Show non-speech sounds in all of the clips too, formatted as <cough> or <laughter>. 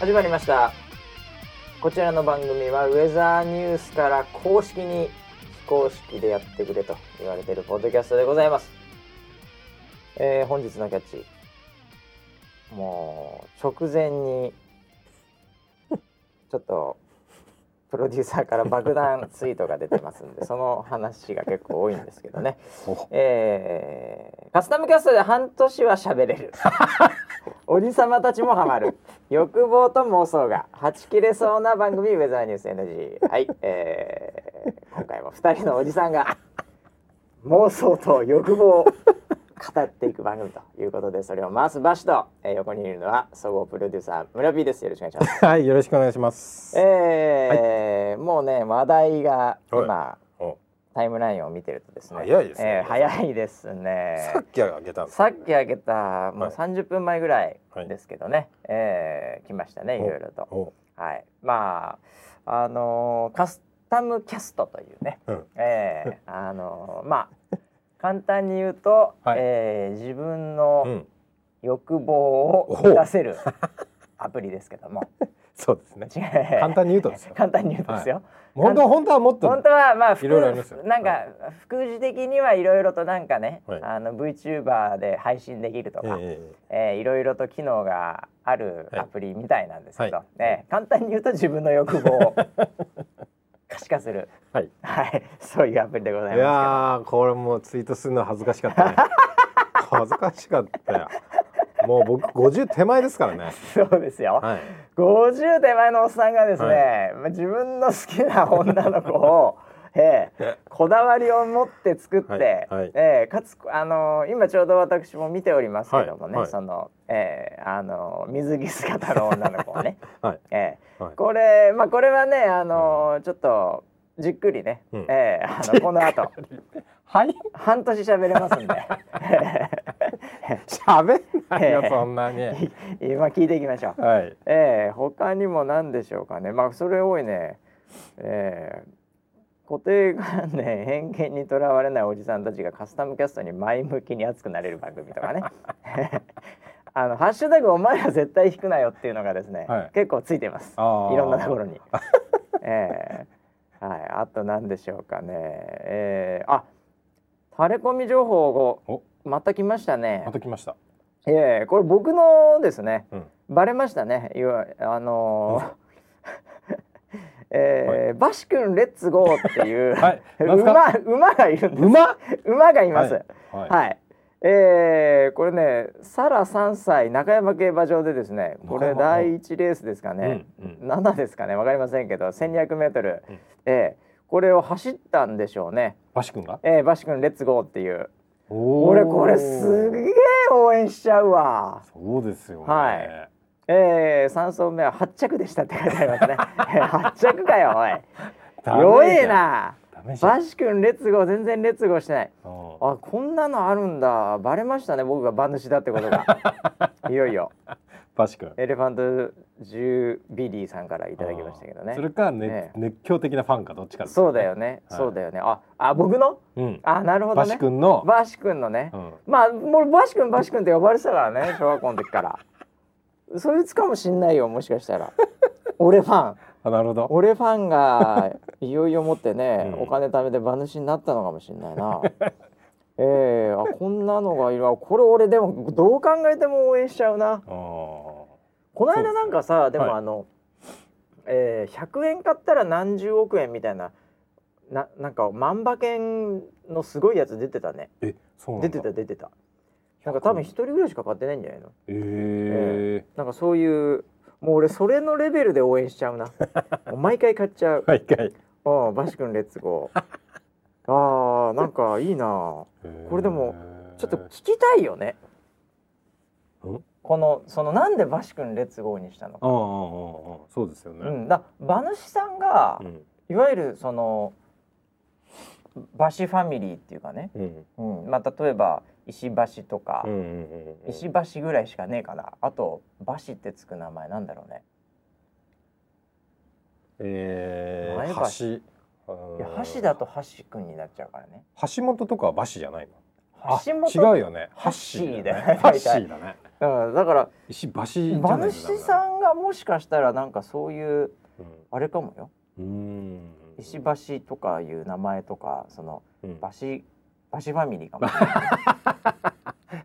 始まりました。こちらの番組はウェザーニュースから公式に非公式でやってくれと言われているポッドキャストでございます、えー本日のキャッチもう直前に <laughs> ちょっとプロデューサーから爆弾ツイートが出てますんでその話が結構多いんですけどね。お。えーカスタムキャストで半年は喋れる。<laughs> おじさまたちもハマる。欲望と妄想が。はち切れそうな番組ウェザーニュース NG はい、えー今回も2人のおじさんが妄想と欲望を語っていく番組ということでそれを回す場所と、えー横にいるのは総合プロデューサー村 P です。よろしくお願いします。はい、よろしくお願いします。えーもうね話題がはい。今お。タイムラインを見てるとですね早いですね。えー早いですね。さっきあげたんです。さっき開けたもうはい30分前ぐらいはいですけどね、えー来ましたねいろいろと。お。はい、まああのーカスタムキャストというね、うん。えーあのーまあ簡単に言うと、はい。えー自分うのん、欲望を満たせる <laughs> アプリですけども、そうですね。違う。簡単に言うとですよ。簡単に言うとですよ。本当は本当はもっと本当はまあ副いろいろありますよ。なんか副次的にはいろいろとなんかね、はい。あの VTuber で配信できるとか、ええーいろいろと機能があるはい。アプリみたいなんですけど、はい。えー簡単に言うと自分の欲望を <laughs> 可視化する、えはい。はい、そういうアプリでございいやまーこれもうツイートするの恥ずかしかったね。<laughs> 恥ずかしかったよ。もう僕50手前ですからね。そうですよ、はい。50手前のおっさんがですね、はまあ自分の好きな女の子を <laughs> えーこだわりを持って作って、はいはいえーかつあのー今ちょうど私も見ておりますけどもね、その、えーあのー水着姿の女の子をね、<laughs> はい。えーはい。これまあこれはねあのーちょっとじっくりね、うんえーあのこの後 <laughs> はい？半年喋れますんで喋んないよええそんなに。<laughs> 今聞いていきましょう。はい。えー、他にも何でしょうかねまあそれ多いね、えー固定観念偏見にとらわれないおじさんたちがカスタムキャストに前向きに熱くなれる番組とかねあの「ハッシュタグお前ら絶対引くなよ」っていうのがですね、はい結構ついてますいろんなところに。<laughs> えーはい、あと何でしょうかね、えー、あタレコミ情報をお、また来ましたねま。た来ました。ええこれ僕のですね。うん。バレましたね。いわあのー <laughs> えーバシ君レッツゴーっていう、はい <laughs> 馬馬がいるんです。馬？馬がいます。は。はいい。えーこれね、サラ3歳中山競馬場でですね、これ第一レースですかね、うん7ですかね、わかりませんけど、1200メートル、うんえーこれを走ったんでしょうね。バシ君が？えーバシ君レッツゴーっていう、俺これすげえ応援しちゃうわ。そうですよね。はいえー、3走目は8着でしたって書いてありますね。<laughs> 8着かよおい。弱え。な。バシ君レッツゴー全然レッツゴーしてない。うんあこんなのあるんだ。バレましたね僕が馬主だってことが。<laughs> いよいよバシ君。エレファントジュビリーさんからいただきましたけどねそ。れか、ねええ熱狂的なファンかどっちかですそうだよね。はいそうだよね。ああ僕の？うん。あなるほどバね。シ君の。バシ君のねう。ん。まあもうバシ君バシ君って呼ばれてたからね小学校の時から。そいつかもしんないよもしかしたら。<laughs> 俺ファン。あ、なるほど。俺ファンがいよいよ持ってね、<laughs> うんお金貯めて馬主になったのかもしれないな。<laughs> えー、あこんなのがいるわこれ俺でもどう考えても応援しちゃうな。この間なんかさではいもあの、えー、100円買ったら何十億円みたいなななんか万馬券のすごいやつ出てたねえ、そうなんだ。出てた出てたなんか多分一人ぐらいしか買ってないんじゃないの？ええ。なんかそういうもう俺それのレベルで応援しちゃうな。<laughs> 毎回買っちゃう。毎回。ああバシ君レッツゴー。あーなんかいいな。これでもちょっと聞きたいよね。うん？このそのなんでバシ君レッツゴーにしたのか、ああああああそうですよね。うん、だ馬主さんが、うん。いわゆるその馬シファミリーっていうかね、うん。うんまあ、例えば石橋とか、うんうんうんうん。石橋ぐらいしかねえかな。あと馬シってつく名前なんだろうね。え前ー、橋。橋。いや橋だと橋君になっちゃうからね。橋本とかは橋じゃないの？あ橋本違うよね。ハッシーだよね。ハッシーだね。<laughs> うん、だから石橋じゃ馬主さんがもしかしたらなんかそういうあれかもよ。うん。うん石橋とかいう名前とかそのうん。馬氏馬氏ファミリーかも。しれない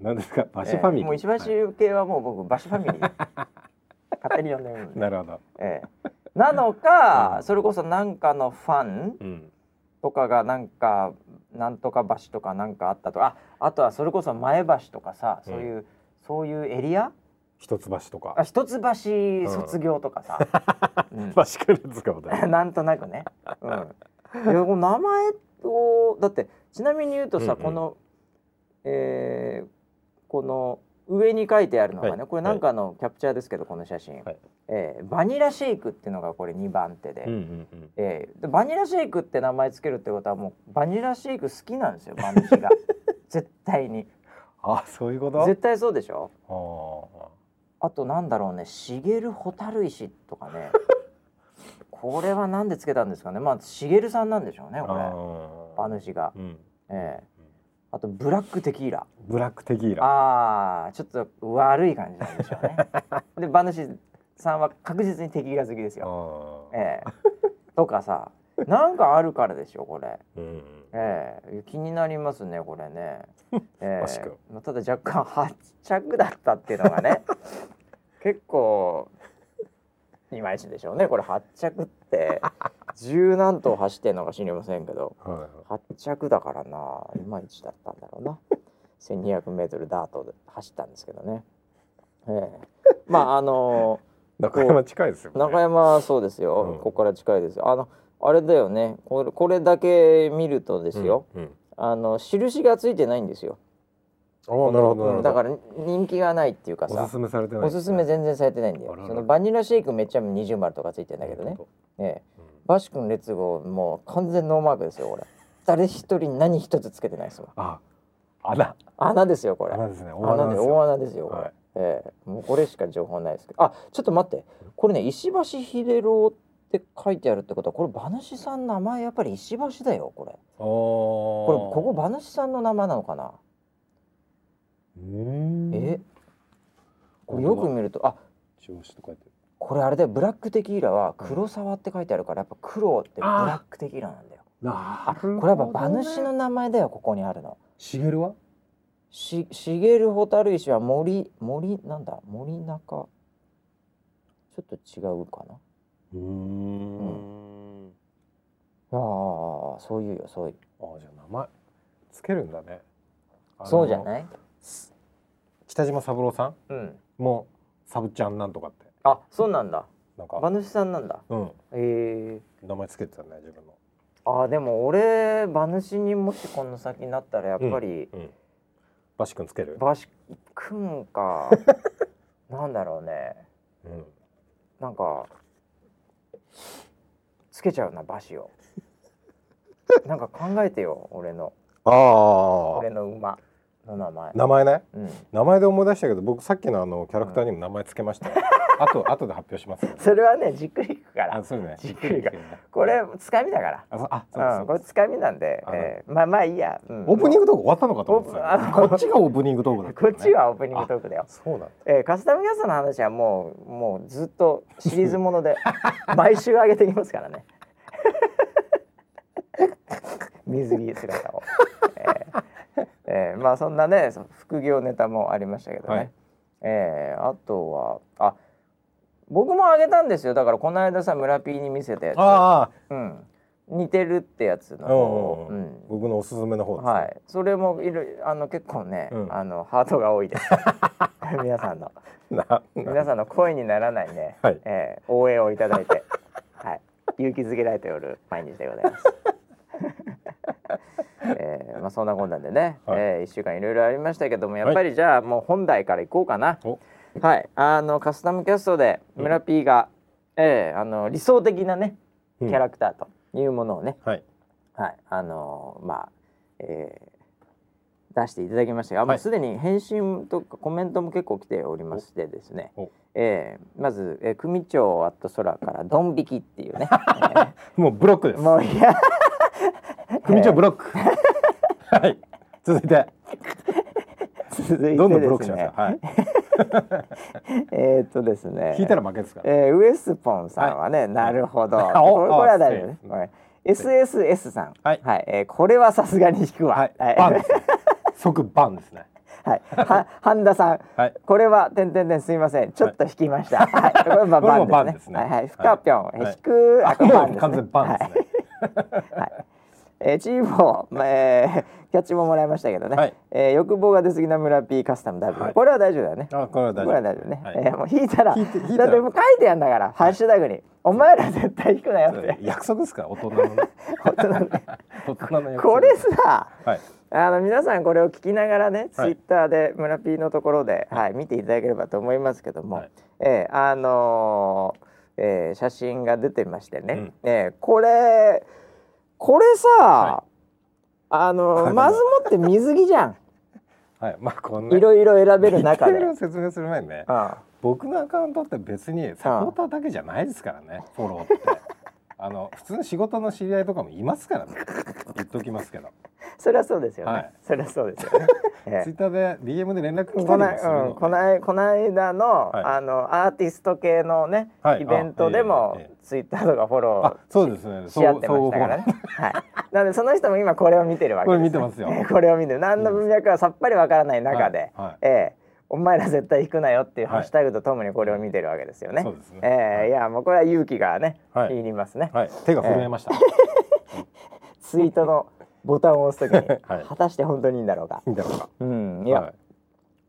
何ですか？橋ファミリー、ええもう石橋系はもう僕馬氏ファミリー。<laughs> 勝手に呼んでるんで、なるほど、ええ、なのか、うん。それこそなんかのファンうん、とかがなんかなんとか橋とかなんかあったとか。ああとはそれこそ前橋とかさそういう、そういうエリア？一橋とか。あ一橋卒業とかさ、うん。<laughs> なんとなくね。うん。いや名前をだってちなみに言うとさ、うんうん。この、えーこの上に書いてあるのがね、はい。これなんかのキャプチャーですけどこの写真、はい。えーバニラシェイクっていうのがこれ2番手で,、うんうんうん。えーでバニラシェイクって名前つけるってことはもうバニラシェイク好きなんですよ馬主が。<laughs> 絶対に。あそういうこと？絶対そうでしょ？ああとなんだろうね茂蛍石とかね。<laughs> これはなんでつけたんですかね。まあ茂さんなんでしょうねーこれ。あ馬主が、うんええあとブラックテキーラブラックテキーラああちょっと悪い感じなんでしょうねで馬主さんは確実にテキーラ好きですよええとかさなんかあるからでしょこれうんええ気になりますねこれね、えマシ君まあただ若干発着だったっていうのがね結構いまいちでしょうねこれ発着って。<laughs> 十何頭走ってんのか知りませんけど。はいはい。発着だからないまいちだったんだろうな。1200m ダートで走ったんですけどね、ええ。まああの <laughs> 中山近いですよね。中山はそうですよ、うん。ここから近いですよ。あのあれだよね。これこれだけ見るとですよ、うんうん。あの印がついてないんですよあーなるほどなるほど。だから人気がないっていうかさおすすめされてないおすすめ全然されてないんだよ。そのバニラシェイクめっちゃ二重丸とかついてんだけどね。なるほえんバシ君列号もう完全ノーマークですよこれ。誰一人何一つつけてないですもん。あ穴。穴ですよこれ。穴ですね。穴で大穴ですよ。これ、はい。ええ。もうこれしか情報ないですけど。あちょっと待って。これね石橋秀郎って書いてあるってことはこれ馬主さん名前やっぱり石橋だよこれ。ここれここ馬主さんの名前なのかな？え？これよく見るとあ調子と書いてこれあれだよブラックテキーラは黒沢って書いてあるからやっぱ黒ってブラックテキーラなんだよ。なあこれやっぱ馬主の名前だよここにあるの。しげるは？し茂蛍石は森森なんだ？森中？ちょっと違うかな？うーん。ああそういうよそういう。あじゃあ名前つけるんだね。いそうじゃない？北島三郎さんうん。もサブちゃんなんとかって。あそうなんだ。なんか。馬主さんなんだ。うん。ええ。名前つけてたね自分の。あーでも俺馬主にもしこの先になったらやっぱり、うん。バシ君つける？バシ君か。<laughs> なんだろうね。うん。なんかつけちゃうなバシを。なんか考えてよ俺の。ああ俺の馬。の名前。名前ね？うん。名前で思い出したけど僕さっきのあのキャラクターにも名前つけましたよ、あと後で発表しますけど <laughs> それはねじっくりいくから。あそうね。じっくりがじっくりこれつかみだから。あそうあそううん、これつかみなんで、えーまあまあいいや、うん。オープニングトーク終わったのかと思ってたこっちがオープニングトークだったこっちはオープニングトークだよ、そうなんだ。えー、カスタムキャストの話はもうもうずっとシリーズもので <laughs> 毎週上げていきますからね。<laughs> 水着姿を、えーえーまあそんなね副業ネタもありましたけどね、はい。えーあとはあ僕もあげたんですよ。だからこの間さ村 P に見せたやつ。ああうん、似てるってやつのうん。僕のおすすめの方ですね、はい、それもいるあの結構ね、うん。あのハートが多いです。<laughs> 皆さんの。皆さんの声にならないね、はい。えー応援をいただいて、はい、勇気づけられておる毎日でございます。えーまあそんなこんなんでね、はい。えー一週間いろいろありましたけどもやっぱりじゃあもう本題からいこうかな。お。はい、あのカスタムキャストで村 P が、えーあの理想的なねキうん。ャラクターというものをね、はい。はい、あのーまあ、えー出していただきましたが、もはい。うすでに返信とかコメントも結構来ておりましてですね。お、えーまず、えー、組長アット空からドン引きっていうね、<laughs> もうブロックでえーす。もういや、組長ブロック <laughs> はい続いて続いてどんどんブロックしますよ。はい。<laughs> えーっとですね引いたら負けですか？ら。えーウエスポンさんはね、なるほど。<laughs> おこれこれは大丈夫ねあ。はい SSS さん。はいえーこれはさすがに引くわ。はい。はい。バンですね。即バンですね。はい。は半田さん。はい。これは点々点すみません。ちょっと引きました。はい。これはバンですね。はいはい。ふかぴょん。はい引くあこれ。完全にバンですね。はい。えー、チーボー、えー、キャッチももらいましたけどね、はい。えー欲望が出過ぎな村 P カスタム W、はい。これは大丈夫だよね。あ、これは大丈夫。ね、はい。えーもう引いたらだってもう書いてあんだから、ハッシュタグに。お前ら絶対引くなよっ夫。て約束ですか、大人のね。本当なんだ大人の約束。これさはい。あの皆さんこれを聞きながらね、ツはい。イッターで村 P のところで、はい、見ていただければと思いますけども、はい。えーあのーえー写真が出てましてね、うん。えーこれこれさ、はあの <laughs> まずもって水着じゃん <laughs> はい。まあこんな。いろいろ選べる中で。いろいろ説明する前にね。あ僕のアカウントって別にサポーターだけじゃないですからね。フォローって。<laughs> あの普通の仕事の知り合いとかもいますからね。言っときますけど。それはそうですよね。はいそれはそうですよね。えツイッターで DM で連絡来たりもするので。うん、このこの間の、はいあのアーティスト系のね、はいイベントでも、ツイッターとかフォロあ、そうですね。ーし合ってましたからね。はい。なのでその人も今これを見てるわけこです。れ見てますよえーこれを見てる。何の文脈かさっぱりわからない中で、はいはいええお前ら絶対引くなよっていうハッシュタグとともにこれを見てるわけですよね。そうですねええはいいやもうこれは勇気がね、はいいりますね。はい。手が震えました。ツイートのボタンを押すときに、<laughs> はい果たして本当にいいんだろうか。いいんだろうか。うん。いや、はい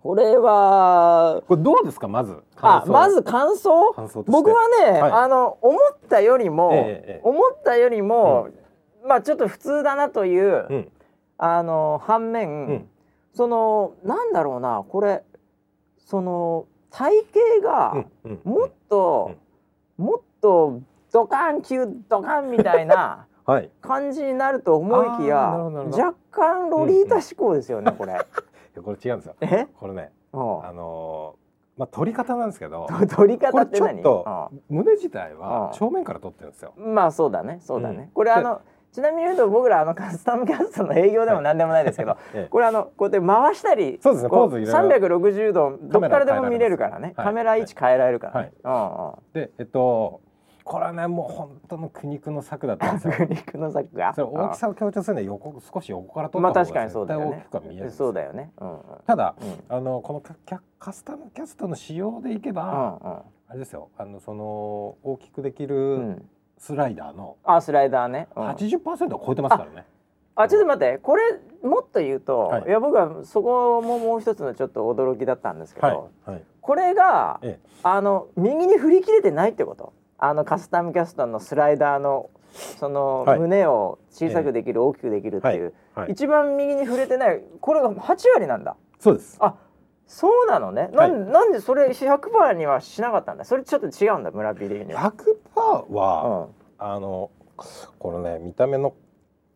これはこれどうですか？まず。あまず感想？僕はね、はい。あの思ったよりも、ええええ。思ったよりも、まあちょっと普通だなという、うん。あの反面、うん。そのなんだろうなこれその体型がうんうんもっと、もっとドカンキュッドカンみたいな <laughs> はい。感じになると思いきや若干ロリータ志向ですよね、これ。これ違うんですよ。え、これねう。んあのーまあ取り方なんですけど。<laughs> 取りこれちょっ方って何？と胸自体はう。ん正面から取ってるんですよ。うんまあそうだね。そうだね。うん。これあのちなみに言うと僕らあのカスタムキャストの営業でも何でもないですけど、<laughs> ええ。これあのこうやって回したりそうですね。こポーズいろいろ360度どっからでも見れるからね。カカメラ位置変えられるからね。でえっとこれはねもう本当の苦肉の策だったんですよ。うんうん。肉の作が。それ大きさを強調するには横少し横から撮まあった方が確かにそうだよ絶対大ねきくは見えるそうだよね。うんうん。ただうんあのこのカスタムキャストの仕様でいけば、うんあれですよあのその大きくできうん。うるん。スライダーのあスライダーね。うん80%を超えてますからね。あちょっと待ってこれもっと言うと、はいい、や僕はそこももう一つのちょっと驚きだったんですけど、はいはい。これが、ええあの右に振り切れてないってこと？あのカスタムキャストのスライダーのその、はい。胸を小さくできる、大きくできるっていう、はい。一番右に触れてないこれが8割なんだ。そうです。あそうなのね、なんなんでそれ100%にはしなかったんだ？それちょっと違うんだ村 P 的には。100%は、うん。あのこのね見た目の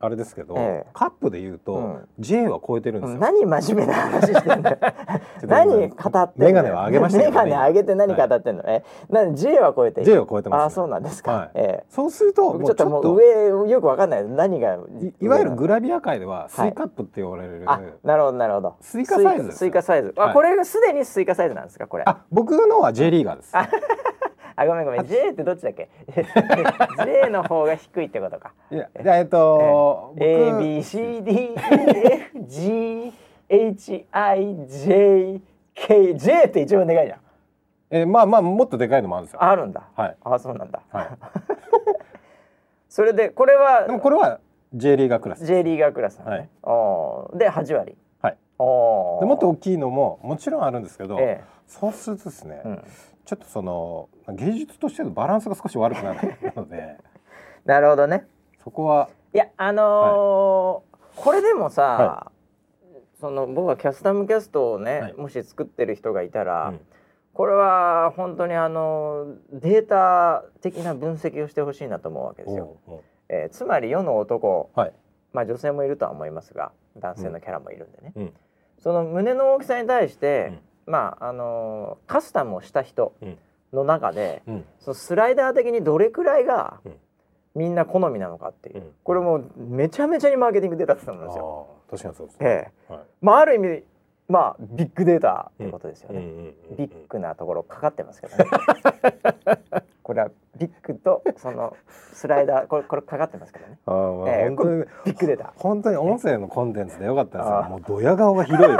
あれですけど、ええ。カップで言うと、うん。J は超えてるんですよ。何真面目な話してんだよ <laughs> と何語ってんの？メガネは上げましたけメどねガネ上げて何語ってんの、え何 J は超えてる？J は超えてます、あそうなんですか、はい。ええ。そうすると僕ちょっともうも上よくわかんない。何がいいわゆるグラビア界ではスイカップって言われる、あなるほどなるほど。スイカサイズスイカサイズ。あ、はい。これがすでにスイカサイズなんですかこれ。ああ僕のは J リーガーです。ごめんごめん。J ってどっちだっけ？<laughs> J の方が低いってことか。いやえっと、僕 ABCDEFGHIJK J って一番でかいじゃん。えまあまあもっとでかいのもあるんですよ。あるんだ。はい。あそうなんだ。はい。<laughs> それでこれはでもこれは J リーガークラス。J リーガークラスね、はい。おー。で8割。はい。おー。でもっと大きいのももちろんあるんですけど、えそうするとですね、えうん、ちょっとその芸術としてのバランスが少し悪くなるので、<laughs> なるほどね。そこは。いやあのーこれでもさ、その僕はキャスタムキャストをね、はい。もし作ってる人がいたら、うん。これは本当にあのデータ的な分析をしてほしいなと思うわけですよ。えーつまり世の男、はい。まあ女性もいるとは思いますが男性のキャラもいるんでね、うん。その胸の大きさに対して、まああのーカスタムをした人うんの中で、うん。そのスライダー的にどれくらいがうん。みんな好みなのかっていう、うん。これもうめちゃめちゃにマーケティング出たと思うんですよ。あ確かにそうです。ね。ええ。はい。まあある意味まあビッグデータってことですよね、うんうんうんうん。ビッグなところかかってますけどね。<laughs> これはビッグとそのスライダーこれこれかかってますけどね。あーまあええ。本当にビッグデータ。本当に音声のコンテンツでよかったですよ。もうドヤ顔がひどいです。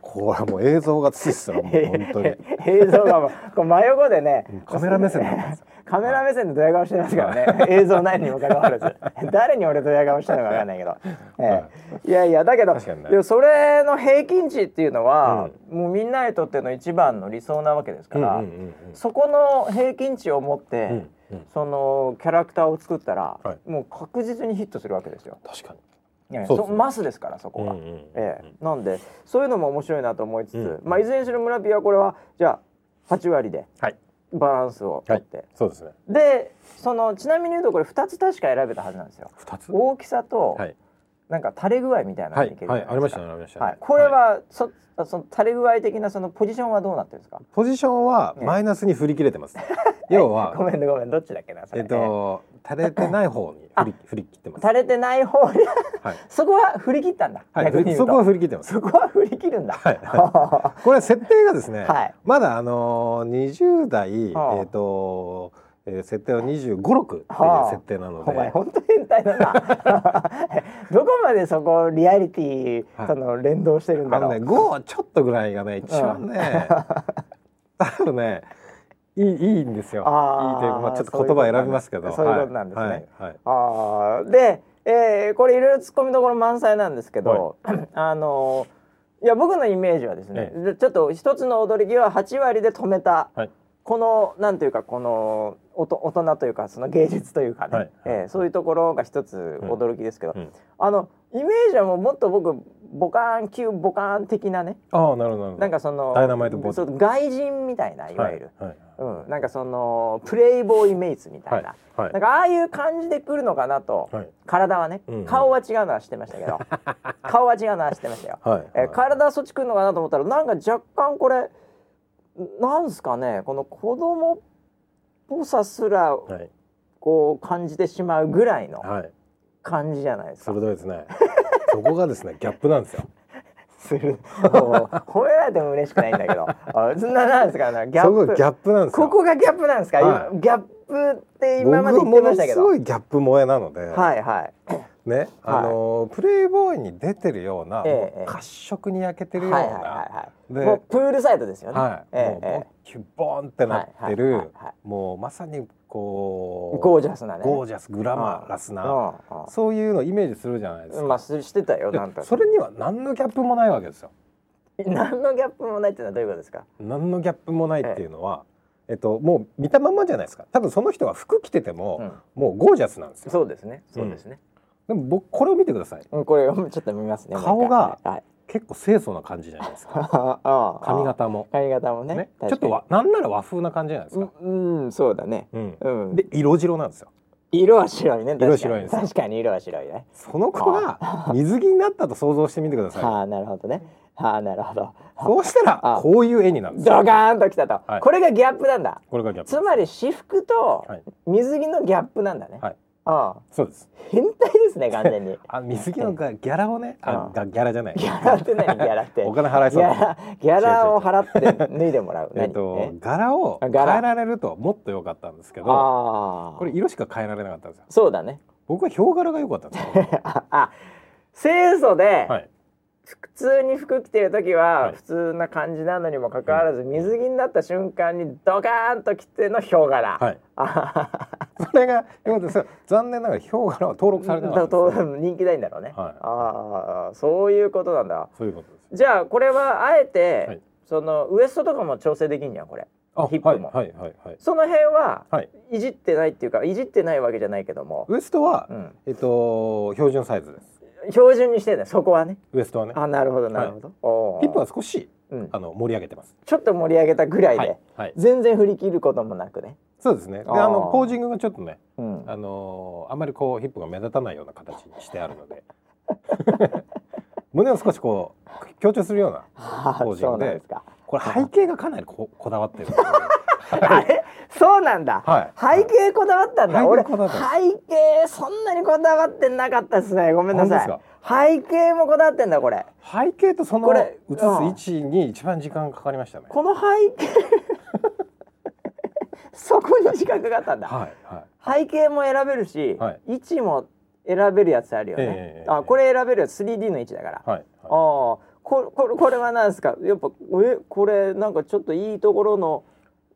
これもう映像がついてたらもう本当に。<laughs> 映像がもうこう真横でねカメラ目線ですよ。<laughs> カメラ目線でドヤ顔してますからね。映像ないにもかかわらず。誰に俺ドヤ顔したのかわかんないけど、<laughs> ええ。いやいやだけど、それの平均値っていうのは、もうみんなにとっての一番の理想なわけですから、うんうんうんうん。そこの平均値を持って、うんうん。そのキャラクターを作ったら、はい。もう確実にヒットするわけですよ。確かに。ええそうマスですからそこが。うんうんうんええなんでそういうのも面白いなと思いつつ、うんまあいずれにしろ村ピはこれはじゃあ8割ではい。バランスをとって、そうですね。でそのちなみに言うとこれ2つ確か選べたはずなんですよ。二つ？大きさと、はい。なんか垂れ具合みたいなのはいはいありましたねありましたね。はい、これは、そその垂れ具合的なそのポジションはどうなってるんですか？ポジションはマイナスに振り切れてます。<laughs> 要ごはめんねごめんどっちだっけな。えっと垂れてない方に振り振り切ってます。垂れてない方にはい。<laughs> そこは振り切ったんだ。はい。そこは振り切ってます。そこは振り切るんだ。はいこれ設定がですね、はいまだあのー、20代、はあえっ、と、えー、設定は25、6っていうはあ。設定なので、お前本当変態だな。<laughs> どこまでそこリアリティはいとの連動してるんだろう。あのね5ちょっとぐらいがね一番ね、<laughs> 多分ねいいいいんですよ。いいというかまあちょっと言葉選びますけど、そういうことなんですね。はい。はい。はいああで、えーこれいろいろ突っ込みどころ満載なんですけど、<clears throat> あのいや僕のイメージはですね、えでちょっと一つの踊り着は8割で止めた、はい。このなんていうかこのおと大人というかその芸術というかね、はいえーそういうところが一つ驚きですけど、うん。あのイメージはもうもっと僕ボカーン級ボカーン的なね。ああなるほどなんかそのダイナマイトボディそう外人みたいないわゆる、はいはい。うん、なんかそのプレイボーイメイツみたいな、はいはい。なんかああいう感じで来るのかなと、はい。体はね、うんうん。顔は違うのは知ってましたけど。<laughs> 顔は違うのは知ってましたよ、はいえー体はそっち来るのかなと思ったらなんか若干これなんすかねこの子供っぽさすらはいこう感じてしまうぐらいのはい感じじゃないですか。鋭いですね。そこがですねギャップなんですよ。する。褒められても嬉しくないんだけど。<laughs> あそんななんですか？ねギャップ。ギャップなんですよ。ここがギャップなんですか、はい。今ギャップって今まで言ってましたけど。すごいギャップ萌えなので、はいはい。ね、あのープレイボーイに出てるような、ええもう褐色に焼けてるような、はいはいはいもうプールサイドですよね、はい、えもうボンってなってはいはいるはいはい、もうまさにこうえゴージャスなねゴージャスグラマラスな、うんうんそういうのをイメージするじゃないですか。まあすしてたよでなんそれには何のギャップもないわけですよ。何のギャップもないっていうのはどういうことですか？何のギャップもないっていうのは、えっともう見たままじゃないですか。多分その人は服着てても、うんもうゴージャスなんですよ。そうですねそうですね、でも僕これを見てください。うん、これちょっと見ますね顔がはい結構清楚な感じじゃないですか。<laughs> ああ。髪型も。髪型もね。ね、ちょっとわなんなら和風な感じじゃないですか。うん、うん、そうだね。うん。うん。で色白なんですよ。色は白いね。色白いですよ。確かに色は白いね。その子が水着になったと想像してみてくださはあなるほどね。はあなるほど。い。そうしたらあ。こういう絵になる。ドカーンときたと、はい。これがギャップなんだ。これがギャップ。つまり私服とはい。水着のギャップなんだね、はいああ。そうです。変態ですね完全に。<laughs> あ水着のがギャラをね、あうん。がギャラじゃない。ギャラって何？<laughs> ギャラって。お金払いそう。ギャラギャラを払って脱いでもらう。<laughs> えっと何？柄を変えられるともっと良かったんですけど、ああ。これ色しか変えられなかったんですよ。そうだね。僕はヒョウ柄が良かったんですよ。ああ。清楚で、はい。普通に服着てる時ははい普通な感じなのにもかかわらず、水着になった瞬間にドカーンと着てのヒョウ柄、はい。<laughs> それが。残念ながらヒョウ柄は登録されてなか人気ないんだろうね、はいああそういうことなんだそういうことです。じゃあこれはあえて、はいそのウエストとかも調整できんじゃんこれあヒップもはいはいはいはい。その辺ははい。いじってないっていうかいじってないわけじゃないけども、ウエストは、うん、えっと標準サイズです。標準にしてねそこはね。ウエストはね。あなるほどなるほど、おーヒップは少しうん。あの盛り上げてます。ちょっと盛り上げたぐらいで、はい。はい。全然振り切ることもなくね、そうですね。であのポージングがちょっとね、うん、あのーあんまりこうヒップが目立たないような形にしてあるので、<laughs> 胸を少しこう強調するようなあポージングでこれ背景がかなりここだわってるので <laughs> あれ？そうなんだ、はい。背景こだわったんだ、俺背景そんなにこだわってなかったですね。ごめんなさい。本背景もこだわってんだこれ。背景とそのこれ映す位置に一番時間かかりましたね。この背景 <laughs> そこに時間かかったんだ、はいはい。背景も選べるし、はい。位置も選べるやつあるよね、ええあこれ選べるやつ 3D の位置だから、はいああここれこれは何ですか？やっぱえこれなんかちょっといいところの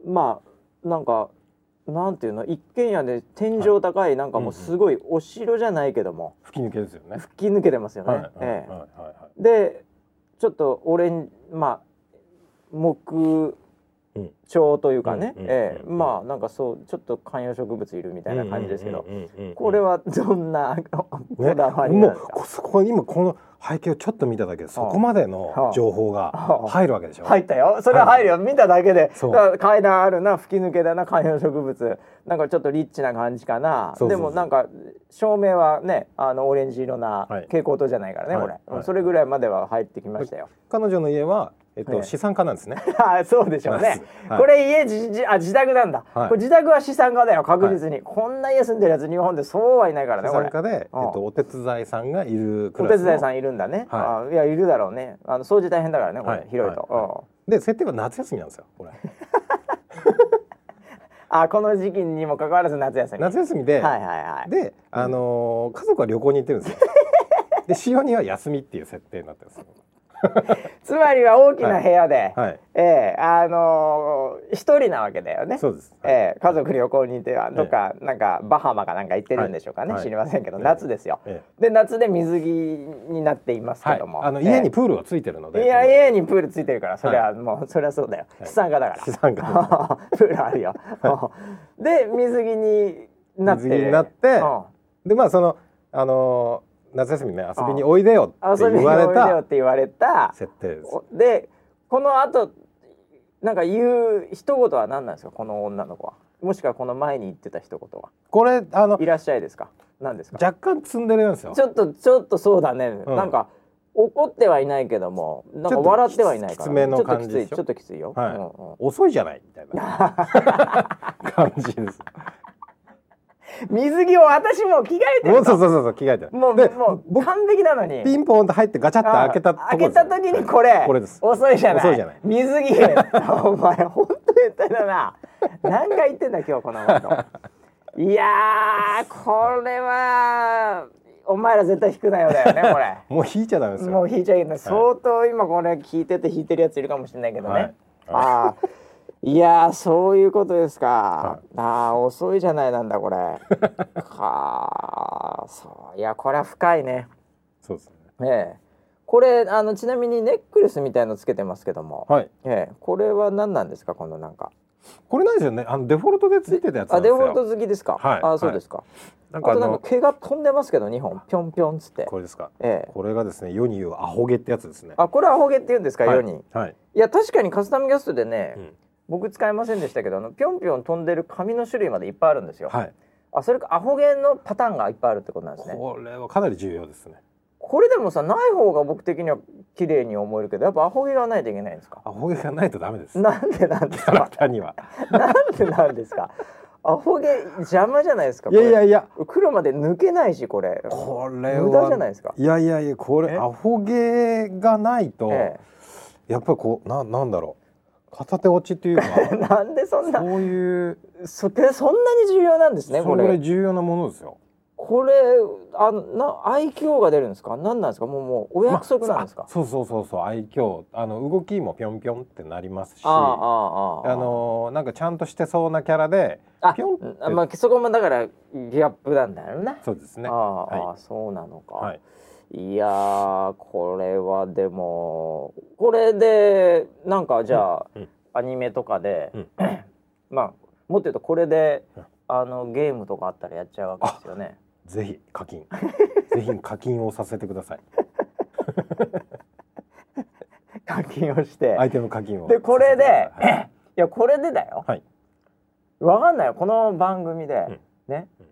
まあなんかなんていうの？一軒家で天井高い、なんかもうすごいお城じゃないけども、吹き抜けですよね。吹き抜けてますよね。ええ。でちょっとオレンまあ木うん調というかね、えまあなんかそうちょっと観葉植物いるみたいな感じですけど、これはどんなこねだわりもうんなですか、こそこ今この背景をちょっと見ただけでそこまでの情報が入るわけでしょ？入ったよ。それは入るよ、見ただけで。だ階段あるな吹き抜けだな観葉植物。なんかちょっとリッチな感じかな。でもなんか照明はねあのオレンジ色なはい。蛍光灯じゃないからね、はい。これ、はい。それぐらいまでは入ってきましたよ。彼女の家はえっとええ資産家なんですね。あ <laughs> そうでしょうね、はい。これ家じじあ自宅なんだ、はい。これ自宅は資産家だよ確実に、こんな家住んでるやつ日本でそうはいないからね資産家でえうん。っとお手伝いさんがいるクお手伝いさんいるんだね、はあいやいるだろうね。あの掃除大変だからねこれ、はい。広いと、で設定は夏休みなんですよ。これ。<laughs> あこの時期にもかかわらず夏休み。夏休みではいはいはい。であのー家族は旅行に行ってるんですよ。<laughs> で潮には休みっていう設定になってるんです。よ。<laughs> つまりは大きな部屋で、はい。ええあのー一人なわけだよね。そうです。ええ家族旅行に行ってはどっか、なんかバハマかなんか行ってるんでしょうかね、はい知りませんけど、ええ夏ですよ。えで夏で水着になっていますはいけども、。あの家にえプールがついてるので。えいや家にプールついてるからそれは、はもうそれはそうだよ、はい資産家だから。資産家 <laughs> プールあるよ。<laughs> で水着になって水着になってうんでまあそのあのー夏休みね遊びにおいでよって遊びに言われおいでよたって言われた。設定です。おでこの後なんか言う一言は何なんですか？この女の子は。もしくはこの前に言ってた一言は。これあのいらっしゃいですか？何ですか？若干積んでるんですよ。ち。ょっとちょっとそうだね、うん。なんか怒ってはいないけどもなんか笑ってはいないから。ちょっときつめのちょっときついちょっときついよ、はい。うんうん遅いじゃないみたいな感じです。水着を私もう着替えてると。もうそうそうそうそう着替えてる。もうでもう僕完璧なのに。ピンポンと入ってガチャって開けた開けた時にこれこれです。遅いじゃない。遅いじゃない。水着 <laughs> お前本当変態だな。何回言ってんだ今日このこと <laughs> いやーこれはお前ら絶対引くなよだよねこれ。<laughs> もう引いちゃダメですよ。もう引いちゃいけない。相当今これ聞いてて引いてるやついるかもしれないけどね、はい。ああいやーそういうことですか、はああ遅いじゃないなんだこれ。はあそう。いやこれは深いね。そうですね。ええ。これあのちなみにネックレスみたいのつけてますけども、はい。ええ。これは何なんですかこのなんか。これなんですよね。あのデフォルトでついてたやつ。あデフォルト好きですか、はい。あそうですか、なんかああとなんかの毛が飛んでますけど2本。ぴょんぴょんつって。これですか。ええ。これがですね世に言うアホ毛ってやつですね。あこれアホ毛って言うんですか、はい。世に？はい。いや確かにカスタムギャストでね、うん僕使いませんでしたけどあのぴょんぴょん飛んでる髪の種類までいっぱいあるんですよ、はい。あそれかアホ毛のパターンがいっぱいあるってことなんですね。これはかなり重要ですね。これでもさない方が僕的には綺麗に思えるけどやっぱアホ毛がないといけないんですか？アホ毛がないとダメです。なんでなんですか？たには。なんでなんですか？アホ毛邪魔じゃないですかいやいやいや。黒まで抜けないしこれ。これは無駄じゃないですか？いやいやいやこれえ？アホ毛がないと、えやっぱりこうななんだろう片手落ちっていうかえ、<laughs> なんでそんなそういうそれそんなに重要なんですねそれぐらこれい重要なものですよ。これあな愛嬌が出るんですか？何なんですか？もうもうお約束なんですか、まあそうそうそうそう愛嬌。あの動きもぴょんぴょんってなりますしあのなんかちゃんとしてそうなキャラであぴょんってあまあそこもだからギャップなんだよな、そうですね。ああ、はい。ああそうなのか、はい。いやーこれはでもこれでなんかじゃあ、うんうん。アニメとかで、うん。<clears throat> まあもっと言うとこれで、うん。あのゲームとかあったらやっちゃうわけですよね。ぜひ課金。<laughs> ぜひ課金をさせてください。<laughs> 課金をして、相手の課金を。でこれで、させてください。い、やこれでだよ、はい。わかんないよ。この番組で、うん。ね、うん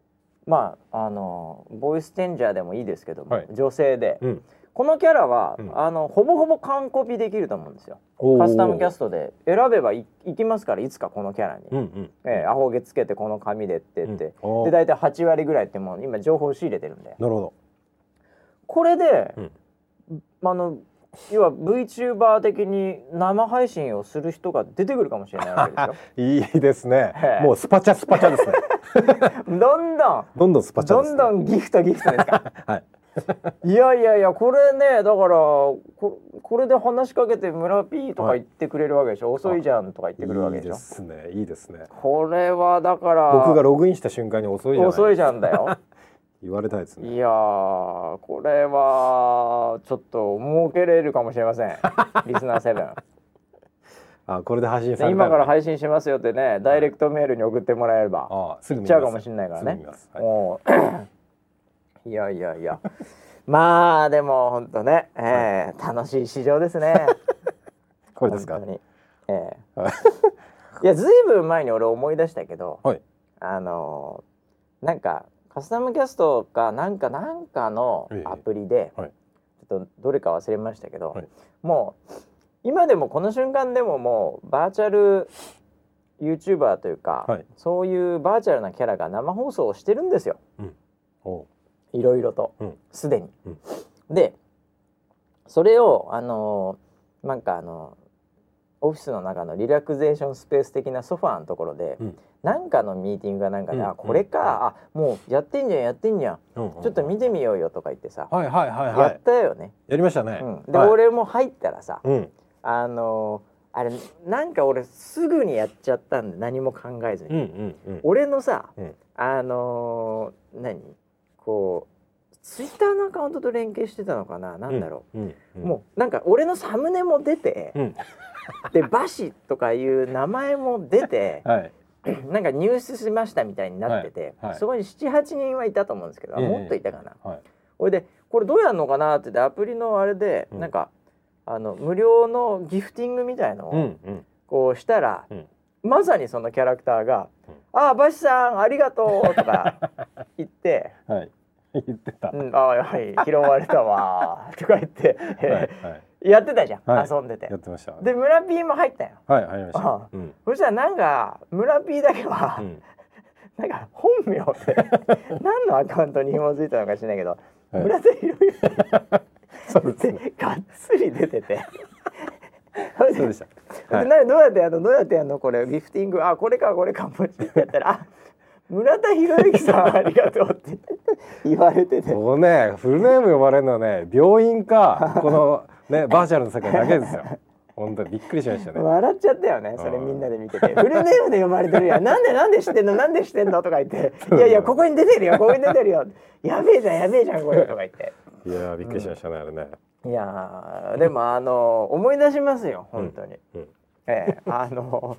まああのボイスチェンジャーでもいいですけども、はい。女性で、うん。このキャラは、うん。あのほぼほぼ完コピできると思うんですよ。カスタムキャストで。選べばいいきますからいつかこのキャラに、うんうんえーアホ毛つけてこの髪でってって、うんで大体8割ぐらいってもう今情報を仕入れてるんで。なるほど。これで、うん。あの要は VTuber 的に生配信をする人が出てくるかもしれないわけですよ。<laughs> いいですね。へえ。もうスパチャスパチャですね。<laughs> どんどん。どんどんスパチャです、ね、どんどんギフトギフトですか？<laughs> はい。いやいやいやこれねだからここれで話しかけて村 P とか言ってくれるわけでしょ、遅いじゃんとか言ってくるわけいいででしょすねいいですね。これはだから僕がログインした瞬間に遅いじゃない遅いじゃんだよ言われたいですね。いやーこれはちょっと儲けれるかもしれません。<laughs> リスナーセブン。あこれで配信された今から配信しますよってねダイレクトメールに送ってもらえれば。あすぐ見ちゃうかもしれないからね。すぐ見ます。はい。もう <laughs> いやいやいや。まあでも本当ね、えー楽しい市場ですね。<laughs> これですか？本当に、えー。はい。いやずいぶん前に俺思い出したけどはい。あのーなんかカスタムキャストかなんかなんかのええ。アプリで、はい。ちょっとどれか忘れましたけど、はい。もう今でもこの瞬間でももうバーチャル YouTuber というか、はい。そういうバーチャルなキャラが生放送をしてるんですよ。いろいろと。うん。すでに。うん。でそれをあのーなんかあのオフィスの中のリラクゼーションスペース的なソファーのところで、うんなんかのミーティングがなんかで、うんあこれか、あもうやってんじゃんやってんじゃん、ちょっと見てみようよとか言ってさ、はいはいはいやっはいたよね。やりましたね、うん、で、はい。俺も入ったらさ、うん。あのーあれなんか俺すぐにやっちゃったんで何も考えずに、うんうんうん。俺のさ、うん。あのー何こうツイッターのアカウントと連携してたのかななんだろう。もうなんか俺のサムネも出て、うん。でバシとかいう名前も出て <laughs> はいなんか入手しましたみたいになってて、はい。はい。そこに78人はいたと思うんですけど、もっといたかな。はい。でこれどうやるのかなって言ってアプリのあれで、うん。なんかあの無料のギフティングみたいのをうんうん。こうしたら、うん。まさにそのキャラクターがうん「ああバシさんありがとう」とか <laughs> 言ってはい。言ってた、「うん、ああはい拾われたわ」とか言って、はいはいやってたじゃん、はい。遊んでて。や。ってました。で村 P も入ったよ。はい入りましあたうん。そしたらなんか村 P だけは、うん。<laughs> なんか本名で <laughs> 何のアカウントに紐づいたのか知らないけど、はい。村田博之。<laughs> そうです。ねでがっつり出てて。そうでした。ではい。などうやってやるの？どうやってやるの？これギフティング。あこれかこれかもってやったらあ村田博之さんありがとうって言われてて。ここねフルネーム呼ばれるのはね病院かこのねバーチャルの世界だけですよ。本当にびっくりしましたね。笑っちゃったよねそれみんなで見てて。フルネームで呼ばれてるやん。<laughs> なんでなんで知ってんのなんで知ってんのとか言って。いやいやここに出てるよここに出てるよ。やべえじゃんやべえじゃんこれとか言って。いやーびっくりしましたね、あれね。いやーでもあの思い出しますよ本当に、うん。ええあの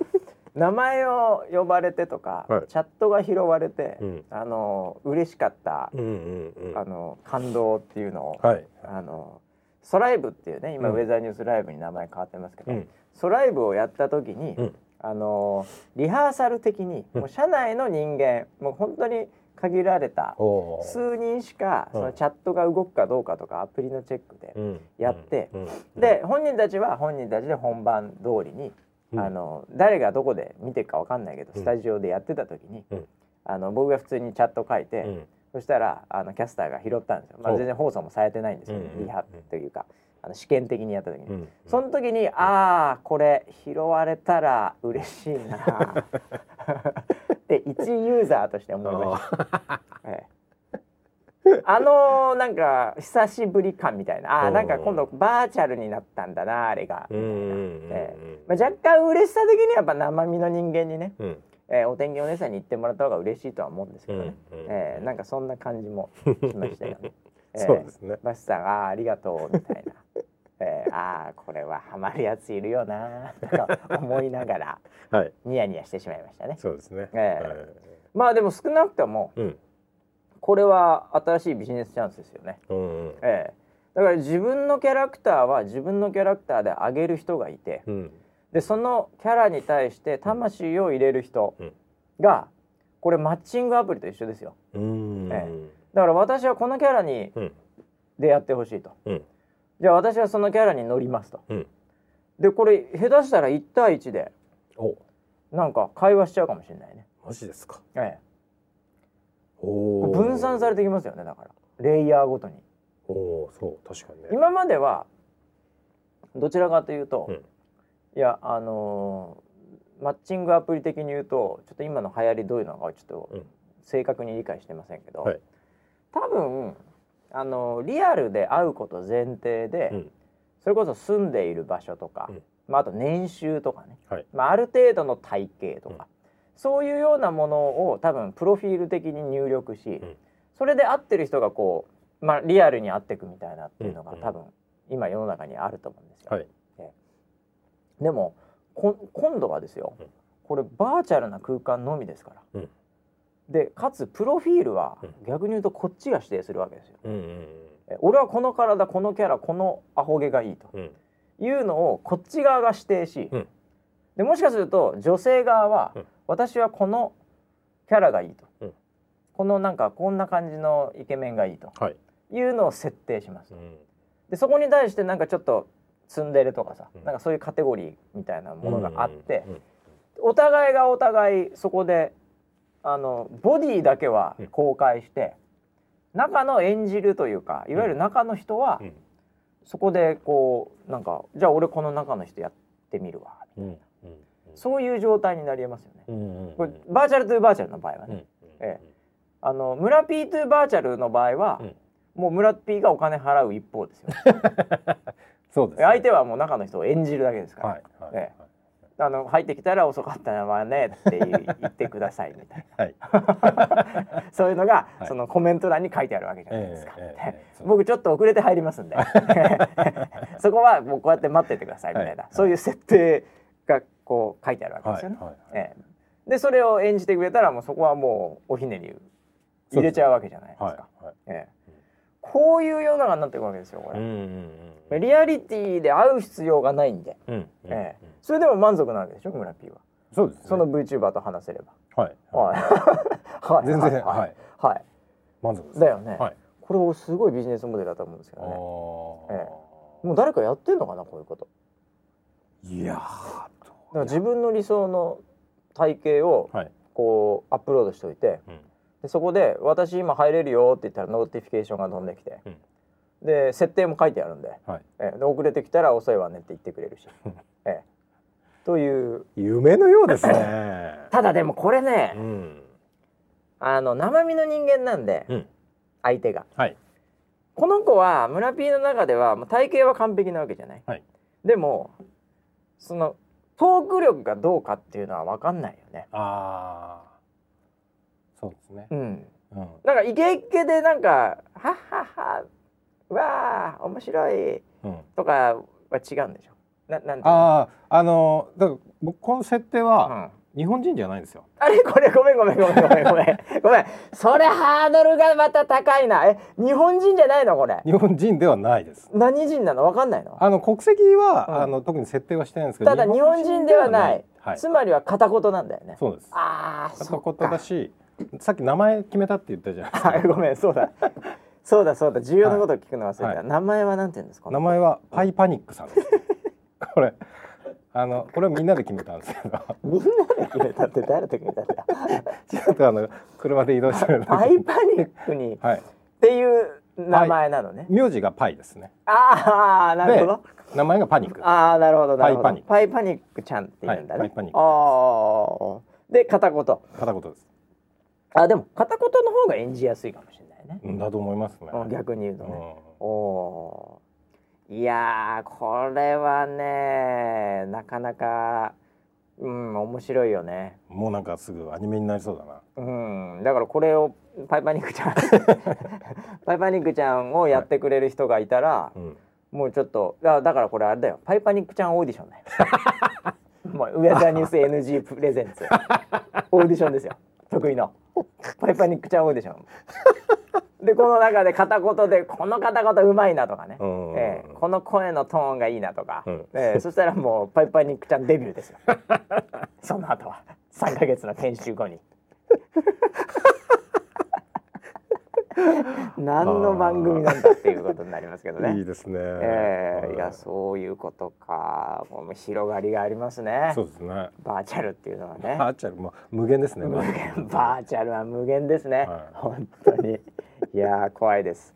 名前を呼ばれてとか、はい。チャットが拾われて、うん。あの嬉しかった、うんうんうん。あの感動っていうのを、はい。あのソライブっていうね今、うん。ウェザーニュースライブに名前変わってますけど、うん。ソライブをやった時に、うん。あのリハーサル的に、うん。もう社内の人間もう本当に限られた数人しかうん。そのチャットが動くかどうかとかアプリのチェックで、うん。やってで本人たちは本人たちで本番通りに、うん。あの誰がどこで見てるかわかんないけど、うん。スタジオでやってた時に、うん。あの僕が普通にチャット書いて、うんそしたらあのキャスターが拾ったんですよ、まあ、お全然放送もされてないんですけど、うんうん。リハというか。あの試験的にやった時に、うんその時にああこれ拾われたら嬉しいな。<laughs> って一ユーザーとして思いました。ええ。あのなんか久しぶり感みたいな。あーなんか今度バーチャルになったんだなあれが、うんうんうんええ。まあ、若干嬉しさ的にはやっぱ生身の人間にね、うんえーお天気お姉さんに言ってもらった方が嬉しいとは思うんですけどね、うんうんえーなんかそんな感じもしましたよね。<laughs> えーそうですね。バシさんあーありがとうみたいな、<laughs> えー、ああこれはハマるやついるよなとか思いながら <laughs> はい。ニヤニヤしてしまいましたね。そうですね。ええはい。まあでも少なくともうん。これは新しいビジネスチャンスですよね。うんうん。ええだから自分のキャラクターは自分のキャラクターで上げる人がいてうんでそのキャラに対して魂を入れる人うん。がこれマッチングアプリと一緒ですよ。うん。えだから私はこのキャラにうん。出会ってほしいと。うん。じゃあ私はそのキャラに乗りますと。うん。でこれ下手したら1対1でお。なんか会話しちゃうかもしれないね。マジですか？えおえ、分散されてきますよねだから。レイヤーごとに。おそう確かにね。今まではどちらかというと、うんいやあのーマッチングアプリ的に言うとちょっと今の流行りどういうのかちょっとうん。正確に理解してませんけど、はい。多分あのリアルで会うこと前提で、うん。それこそ住んでいる場所とか、うん。まあ、あと年収とかね、はい。まあ、ある程度の体型とか、うん。そういうようなものを多分プロフィール的に入力し、ん。それで会ってる人がこう、まあ、リアルに会っていくみたいなっていうのが、うん。多分今世の中にあると思うんですよ。はいでもこ今度はですよ、うん。これバーチャルな空間のみですから。うん。でかつプロフィールはうん。逆に言うとこっちが指定するわけですよ。うんうんえ俺はこの体このキャラこのアホ毛がいいと。うんうん。いうのをこっち側が指定し、うん。でもしかすると女性側は、うん。私はこのキャラがいいと、うん。このなんかこんな感じのイケメンがいいと。はい。いうのを設定します。うん。でそこに対してなんかちょっとツンデレとかさ、うん。なんかそういうカテゴリーみたいなものがあって、うんうんお互いがお互いそこであのボディだけは公開して、中の演じるというかいわゆる中の人は、うん。そこでこうなんかじゃあ俺この中の人やってみるわ、うん。うん。そういう状態になりえますよね。うんうんこれバーチャルトゥバーチャルの場合はね、うん。えあの村 P トゥバーチャルの場合は、うん。もう村 P がお金払う一方ですよ。<laughs> そうですね。相手はもう中の人を演じるだけですから。はいはいえあの入ってきたら遅かったのはねって言ってくださいみたい <laughs> はい。な <laughs> そういうのが、はい。そのコメント欄に書いてあるわけじゃないですか、ええええええそう僕ちょっと遅れて入りますんで。<laughs> そこはもうこうやって待っててくださいみたいな、はいそういう設定がこう書いてあるわけですよね、ええ。でそれを演じてくれたらもうそこはもうおひねり入れちゃうわけじゃないですか。はいはい。ええこういう世の中になっていくわけですよこれ、うんうんリアリティで会う必要がないんで、うんうんええそれでも満足なわけでしょ村 P は。そうですねその VTuber と話せれば。はい <laughs> はい。はい。全然はい。はいはい。満足ですだよね。はいこれすごいビジネスモデルだと思うんですけあどね。ーえもう誰かやってんのかなこういうこと。いやーだから自分の理想の体型をはいこうアップロードしておいて、うんでそこで私今入れるよって言ったら notification が飛んできて、で設定も書いてあるんで、はい。えで遅れてきたら遅いわねって言ってくれるし、ええ。という。夢のようですね。<laughs> ただでもこれね、うん。あの生身の人間なんで、うん。相手が。はい。この子は村 P の中ではもう体型は完璧なわけじゃない、はい。でもそのトーク力がどうかっていうのは分かんないよね。ああそうですね。うん。うん。なんかイケイケでなんか「はっはっはうわあ面白いうん」とかは違うんでしょ？ななんていうの？あああのだから僕この設定うはん。日本人じゃないんですよ。あれ？これごめんごめんごめんごめんごめん。<laughs> ごめん。それハードルがまた高いな。え日本人じゃないの？これ。日本人ではないです。何人なの？分かんないの？あの国籍は、うん。あの特に設定はしてないんですけどただ日本人ではない。はい。つまりは片言なんだよね。そうです。ああ片言だしさっき名前決めたって言ったじゃないですかあごめんそうだ。そうだそうだ。重要なことを聞くの忘れた、はい。名前はなんて言うんですか？名前はパイパニックさん。ですこれあのこれはみんなで決めたんですけど。みんなで決めたって誰と決めたんだ？よちょっとあの車で移動してる時パイパニックに。っはい。ていう名前なのね、名字がパイですね。ああなるほど。名前がパニック。ああなるほどなるほど。パイパニック。ちゃんって言うんだね、はいパイパニックああで片言。片言ですあでも片言の方が演じやすいかもしれないね、うんだと思いますね。うん逆に言うとね、うん。おいやーこれはねなかなかうん面白いよね。もうなんかすぐアニメになりそうだな。うん。だからこれをパイパニックちゃん。<laughs> パイパニックちゃんをやってくれる人がいたら、うん。もうちょっとだだからこれあれだよ。パイパニックちゃんオーディションだよ。<laughs> もうウェザーニュース NG プレゼンツ。オーディションですよ。得意のパイパニックちゃんオーディションで <laughs> この中で片言でこの片言うまいなとかね、うんええ。この声のトーンがいいなとか、うん。ええ。そしたらもうパイパニックちゃんデビューですよ。その後は。3ヶ月の研修後に <laughs> <laughs> 何の番組なんだっていうことになりますけどね。いいですね。えー、い。やはそういうことか。もう広がりがありますね。そうですね。バーチャルっていうのはね。バーチャルもう無限ですね。無限バーチャルは無限ですね、はい。本当に。いやー怖いです。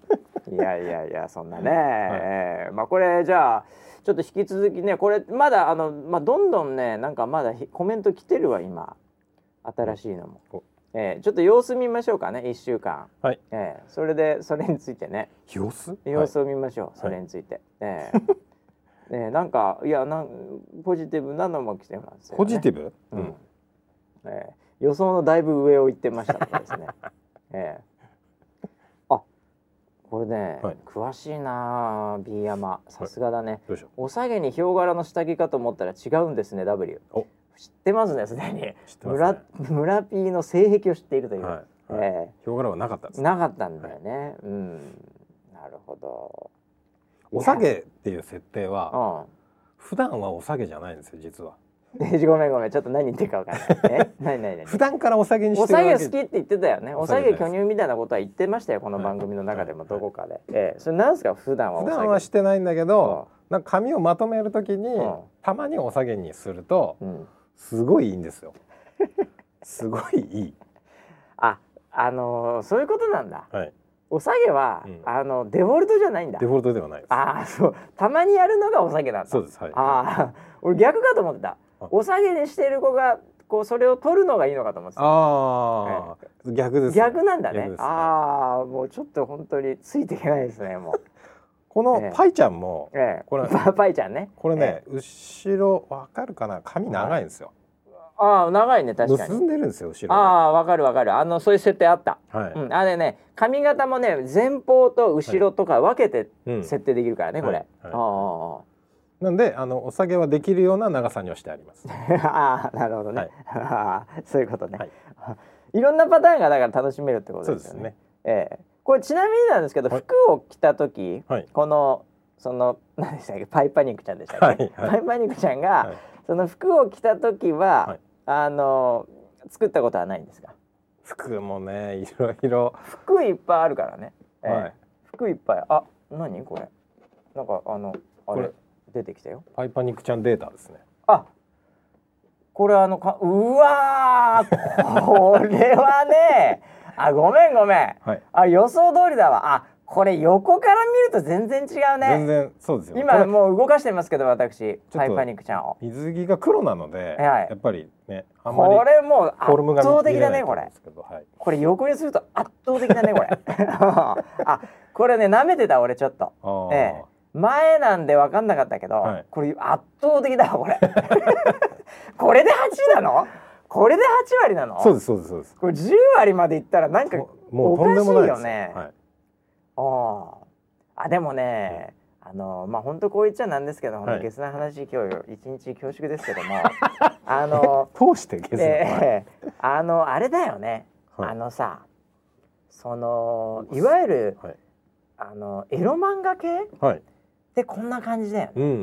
いやいやいやそんなね、えーまあこれじゃあちょっと引き続きねこれまだあのまあどんどんねなんかまだひコメント来てるわ今。新しいのも、おえーちょっと様子見ましょうかね一週間、はい。えーそれでそれについてね様子？様子を見ましょう、それについて、ええねなんかいやなんポジティブなのも来てますよねポジティブ？うん。ええ予想のだいぶ上を行ってましたのでですね。<laughs> ええあ、これね、はい詳しいなあ B 山、さすがだね。どうしよお下げにヒョウ柄の下着かと思ったら違うんですね W。お知ってますねすでに。知ってますね村村 P の性癖を知っているという。う。はい。はい。えヒョウ柄はなかったんです。えなかったんだよね。うん。なるほど。お下げっていう設定はうん。普段はお下げじゃないんですよ実は。<laughs> ごめんごめんちょっと何言ってるかわかんない。え何何何普段からお下げにしおてるわけ下げ好きって言ってたよね。お下お下げげ巨乳みたいなことは言ってましたよ。この番組の中でもどこかで。ええ、それなんですか普段はお普。段はしてないんだけど、なんか髪をまとめるときに、うんたまにお下げにするとうん。すごいいいんですよ。すごいいい。あ、あのーそういうことなんだ。はい。お下げは、うんあのデフォルトじゃないんだデ。フォルトではないです。ああ、そう。たまにやるのがお下げなんだ。そうです。はい。ああ、俺逆かと思ってた。あお下げにしてる子がこうそれを取るのがいいのかと思ってた。ああ、逆です。逆なんだね。ああ、もうちょっと本当についていけないですね。もう。このええパイちゃんも、ええ、これパ <laughs> パイちゃんね。これね、後ろわかるかな？髪長いんですよ。ああ長いね確かに。結んでるんですよ後ろで。ああわかるわかるあのそういう設定あった。はい。うん、あれね髪型もね前方と後ろとか分けてうん設定できるからね、これ。はいはいあなんであのお下げはできるような長さにはしてあります。<laughs> あああなるほどね。はいああそういうことね、はい <laughs> い。ろんなパターンがだから楽しめるってことでよね。そうですすね。ええこれちなみになんですけど、はい。服を着た時、はい。このその何でしたっけ？パイパニックちゃんでしたっけ、はい。はい。パイパニックちゃんが、はい。その服を着た時は、はい。あの作ったことはないんですか？服もねいろいろ。服いっぱいあるからね、ええ。はい。服いっぱい。あ何これ？なんかあのあれ出てきたよ。パイパニックちゃんデータですね。あこれあのかうわーこれはねあごめんごめん。はい。あ予想通りだわ。あこれ横から見ると全然違う全ね然そうですよ。今もう動かしてますけど私。とパイパニックちゃんを。水着が黒なので、はい。やっぱりねあんまりこれもう圧倒的だねこれ。はい。これ横にすると圧倒的だねこれ。<laughs> あこれね舐めてた俺ちょっと。ええ。前なんで分かんなかったけど、はい。これ圧倒的だわこれ。<laughs> これで8なの？これで8割なの？そうですそうですそうです。これ10割までいったらなんかもうとんでもないです。おかしいよね。はい。あああでもね、あのまあ本当こう言っちゃなんですけど、はい。ゲスな話今日一日恐縮ですけども <laughs> あの通してゲええあのあれだよね、はい。あのさそのいわゆるはい。あのエロ漫画系？っはい。てこんな感じだよね、うんうんう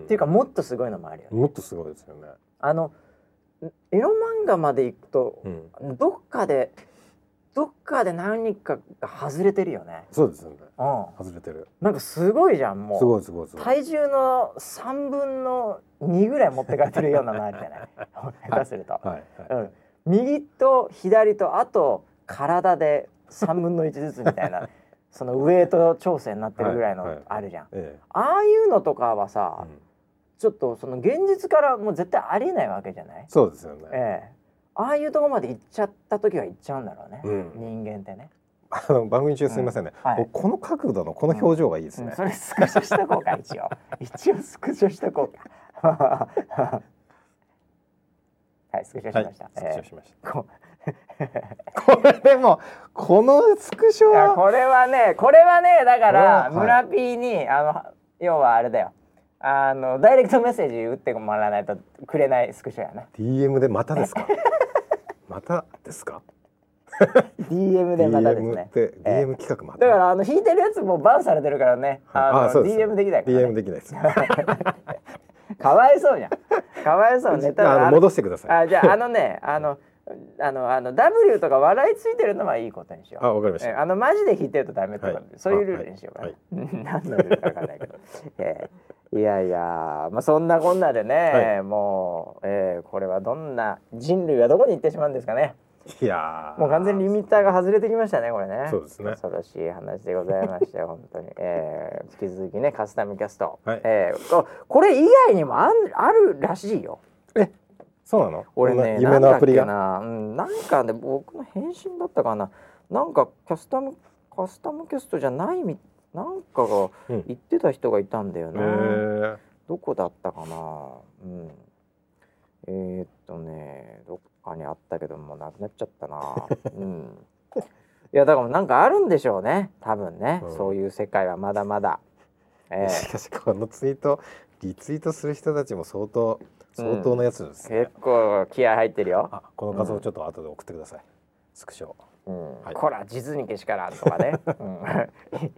ん。っていうかもっとすごいのもあるよね。もっとすごいですよね。あのエロ漫画まで行くとうん。どっかでどっかで何かが外れてるよね。そうですよね。うん。外れてる。なんかすごいじゃんもう。すごいすごいすごい。体重の3分の2ぐらい持ってかれてるようなのあるじゃない？<laughs> 下手すると、はいはい。うん、右と左とあと体で3分の1ずつみたいな <laughs> そのウエイト調整になってるぐらいのはいはいあるじゃん、えああいうのとかはえさ、うんちょっとその現実からもう絶対ありえないわけじゃない、そうですよね。ええ。ああいうところまで行っちゃった時は行っちゃうんだろうね、うん。人間ってね、あの番組中すみませんね。うん。はい。僕この角度のこの表情がいいですね。うん。それスクショしとこうか一応。<laughs> 一応スクショしとこうか。<laughs> はいスクショしはい。ました、スクショしました。ここれでもこのスクショはこれはねこれはねだからこれははいあの要はあれだよあのダイレクトメッセージ打ってもらわないとくれないスクショやな DM でまたですか？<laughs> またですか？<laughs> DM でまたです DM っねてええ DM 企画まだた。からあの引いてるやつもバンされてるからねあのあそうです DM できないから、ね、DM できないです。<laughs> かわいそうじゃんかわいそうネタあ戻してください。あじゃああのねあのあのあの W とか笑いついてるのはいいことにしよう。あわかりましたえあのマジで引いてるとダメとか、はいそういうルールにしようかな。はい何のルールかわかんないけど。えーいやいやまあそんなこんなでね、はもう、えーこれはどんな人類はどこに行ってしまうんですかね。いやーもう完全にリミッターが外れてきましたねこれね。そうですね恐ろしい話でございましたよ本当に。<laughs> えー引き続きねカスタムキャスト。はいえーここれ以外にもあんあるらしいよ。えそうなの？俺ね夢のアプリが？なうん、なんかね僕の返信だったかな？なんかカスタムカスタムキャストじゃないみなんかがうん。言ってた人がいたんだよへな、ー。どこだったかな。うん。えー、っとねどっかにあったけどもうなくなっちゃったな。<laughs> うん。いやだからなんかあるんでしょうね。多分ね、うん。そういう世界はまだまだ。えしかしこのツイートリツイートする人たちも相当相当なやつですね、ー結構気合入ってるよ。あこの画像ちょっと後で送ってください、スクショうん。はい。こら実にけしからんとかね、うん、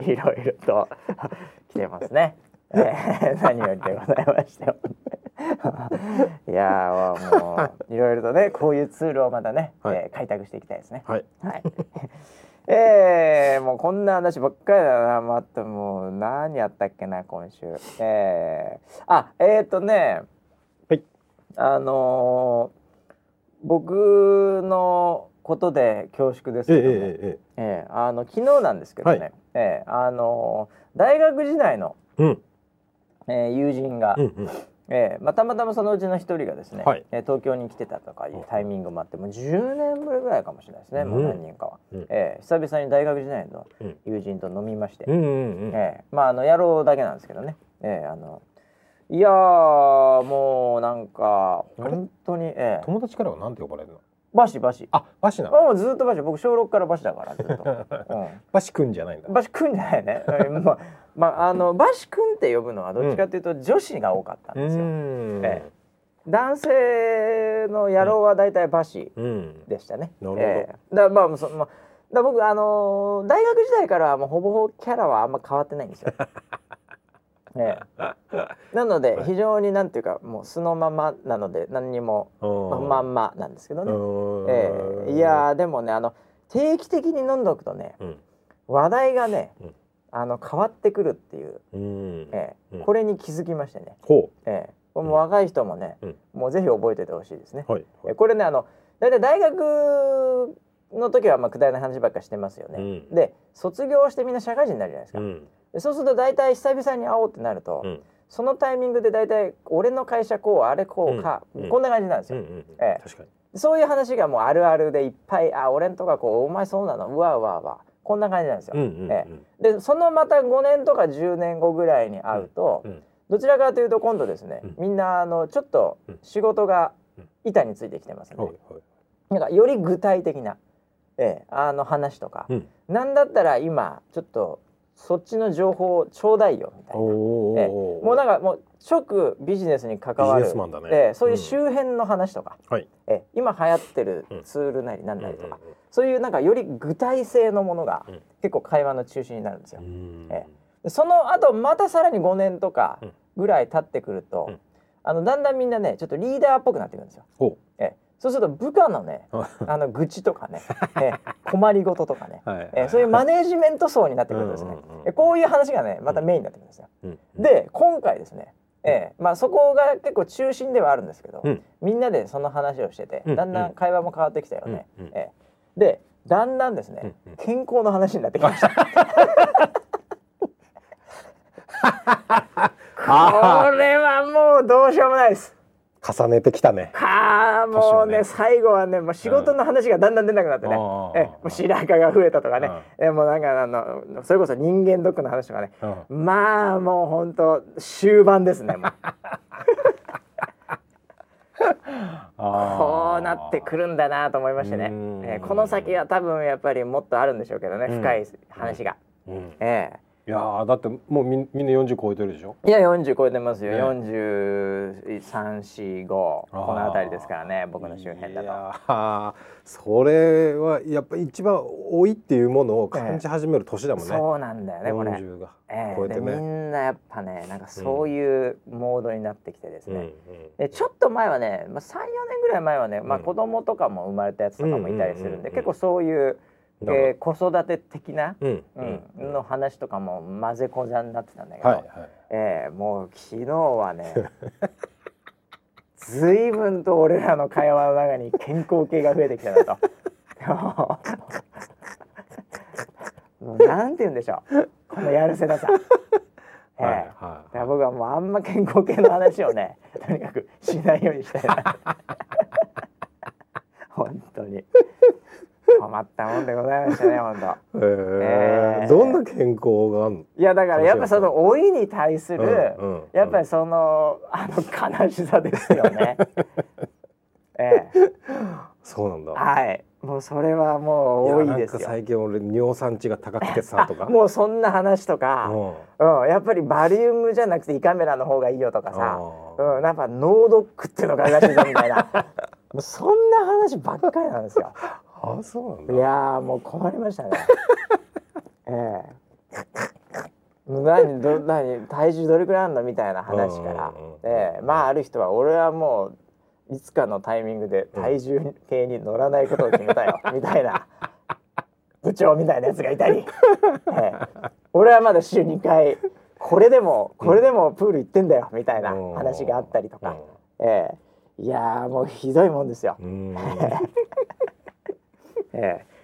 <laughs> いろいろと。<laughs> 来てますね、えー、<laughs> 何よりでございましたよいやーもういろいろとねこういうツールをまたね、はい。えー開拓していきたいですね。はい。はい。えー、もうこんな話ばっかりだなまたもう何やったっけな今週。えー、あえっ、ー、とねはい。あのー僕のことで恐縮ですええけども、えええええあの昨日なんですけどね、はい。ええあの大学時代の、えうん。ええ友人が、うんうん。ええまあ、たまたまそのうちの一人がですね、はい。ええ東京に来てたとかいうタイミングもあってもう10年ぶりぐらいかもしれないですね、もう何人かは、うん。ええ久々に大学時代のうん。友人と飲みまして、うんうんうん。ええまああの野郎だけなんですけどね、ええあのいやーもうなんか本当に、ええ。友達からはなんて呼ばれるの？バシバシ。あバシなの？もうずっとバシ。僕小6からバシだからずっと。<laughs> うん。バシくんじゃないんだ。バシ君じゃないね。う <laughs> んまあ、まあ、あのバシ君って呼ぶのはどっちかというと女子が多かったんですよ。ん。ええ。男性の野郎は大体バシうん。でしたね。なるほど。ええ。だまあそまあだ僕あのー大学時代からはもうほぼほぼキャラはあんま変わってないんですよ。<laughs> え <laughs> えなので非常になんていうかもう素のままなので何にもままんまなんですけどね。ええ。いやーでもねあの定期的に飲んどくとねうん。話題がね、うん。あの変わってくるっていう、うん。えこれに気づきましてね、ほええ。これも若い人もね、うん。もうぜひ覚えててほしいですね。うはい。えこれねあの大体大学の時はまあくだらない話ばっかしてますよね。うん。で卒業してみんな社会人になるじゃないですか。うん。でそうすると大体久々に会おうってなると、うん。そのタイミングで大体俺の会社こうあれこうか、こんな感じなんですよ。ええ。確かに。そういう話がもうあるあるでいっぱいあ俺んとかこうお前そうなの？うわうわうわ。こんな感じなんですよ。うんうんえでそのまた5年とか10年後ぐらいに会うと、うん。どちらかというと今度ですね、うん。みんなあのちょっとうん仕事がうん。板についてきてますね、なんかより具体的な、ええ、あの話とか、うん。なんだったら今ちょっとそっちの情報をちょうだいよみたいな。おええ。おもうなんかもう直ビジネスに関わる。ええそういううん。周辺の話とか、はい。ええ今流行ってるうんツールなりなんなりとか、うん。そういうなんかより具体性のものがうん。結構会話の中心になるんですよ。うん。えでその後またさらに5年とかうん。ぐらい経ってくると、うん。あのだんだんみんなねちょっとリーダーっぽくなってくるんですよ。ほえそうすると部下のねうあの愚痴とかね、え <laughs> 困りごととかね、はい。えそういうマネージメント層になってくるとですね、うんうこういう話がねまたメインになってくるんですよ。うん。で今回ですね、えまあそこが結構中心ではあるんですけど、うん。みんなでその話をしてて、うん。だんだん会話も変わってきたよね。うん。うん。えでだんだんですね、うん。うん。健康の話になってきました。<laughs> <laughs> これはもうどうしようもないです。重ねてきたね。はあもうねね。最後はねもう仕事の話がだんだん出なくなってね、うん。えもう白髪が増えたとかね、えもうなんかあのそれこそ人間ドックの話とかね、うん。まあもう本当終盤ですねもう。<laughs> こうなってくるんだなと思いましてね。うん、えーこの先は多分やっぱりもっとあるんでしょうけどねうん。深い話が、うん。ええいやーだってもうみみんな40超えてるでしょ？いや40超えてますよ、ね。4345この辺りですからね僕の周辺だと。いやーそれはやっぱ一番老いっていうものを感じ始める年だもんね、そうなんだよねこれ。40がええ。でみ超えてね、んなやっぱねなんかそういうモードになってきてですね、うん。うん。でちょっと前はね、まあ、34年ぐらい前はね、まあ、うん。子供とかも生まれたやつとかもいたりするんで、うん。うん。うん。うん。結構そういう、えー子育て的な、うんうんの話とかも混ぜこざになってたんだけど、はいはい。えーもう昨日はね随分と俺らの会話の中に健康系が増えてきたなと。<laughs> なんて言うんでしょう。このやるせなさ。えーはいはい。僕はもうあんま健康系の話をねとにかくしないようにしたいな。<laughs> 本当に <laughs> 困ったもんでございましたね本当。えー。えー。どんな健康があるの？いやだからやっぱその老いに対する、やっぱりそのあの悲しさですよね。<laughs> ええ。そうなんだ。はい。もうそれはもう多いです最近俺尿酸値が高くてさとか。<laughs> もうそんな話とか、うん。うん、やっぱりバリウムじゃなくて胃カメラの方がいいよとかさ、あうん、やっぱノードックっていうのが怪しいぞみたいな。もうそんな話ばっかりなんですよ。あそうなんだ。いやーもう困りましたね。<laughs> ええ。もう何ど何体重どれくらいあるのみたいな話から。うんうんうん、ええ。まあある人は俺はもういつかのタイミングで体重計に乗らないことを決めたよ、みたいな。<laughs> 部長みたいなやつがいたり、ええ。俺はまだ週2回これでもこれでもプール行ってんだよみたいな話があったりとか、ええ。いやーもうひどいもんですよ。<laughs> うんええ。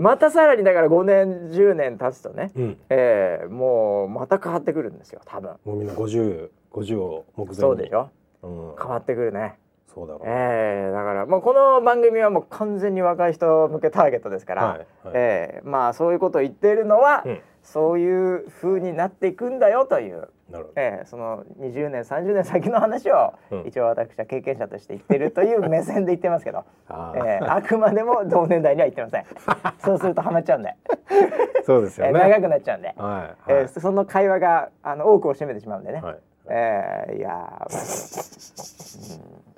またさらにだから5年10年経つとね、うん。ええもうまた変わってくるんですよ多分。もうみんな50 50を目前に。そうでしょ？うん。変わってくるね。そうだろう。ええだからもうこの番組はもう完全に若い人向けターゲットですから、はいはい。ええまあそういうことを言っているのは、うんそういう風になっていくんだよという、ええその20年30年先の話を、うん。一応私は経験者として言ってるという目線で言ってますけど、あえー。えあくまでも同年代には言ってません。<laughs> そうするとハマっちゃうんで、そうですよね。ええ長くなっちゃうんで、はいえーその会話があの多くを占めてしまうんでね。はい。えーいやー、うん <laughs>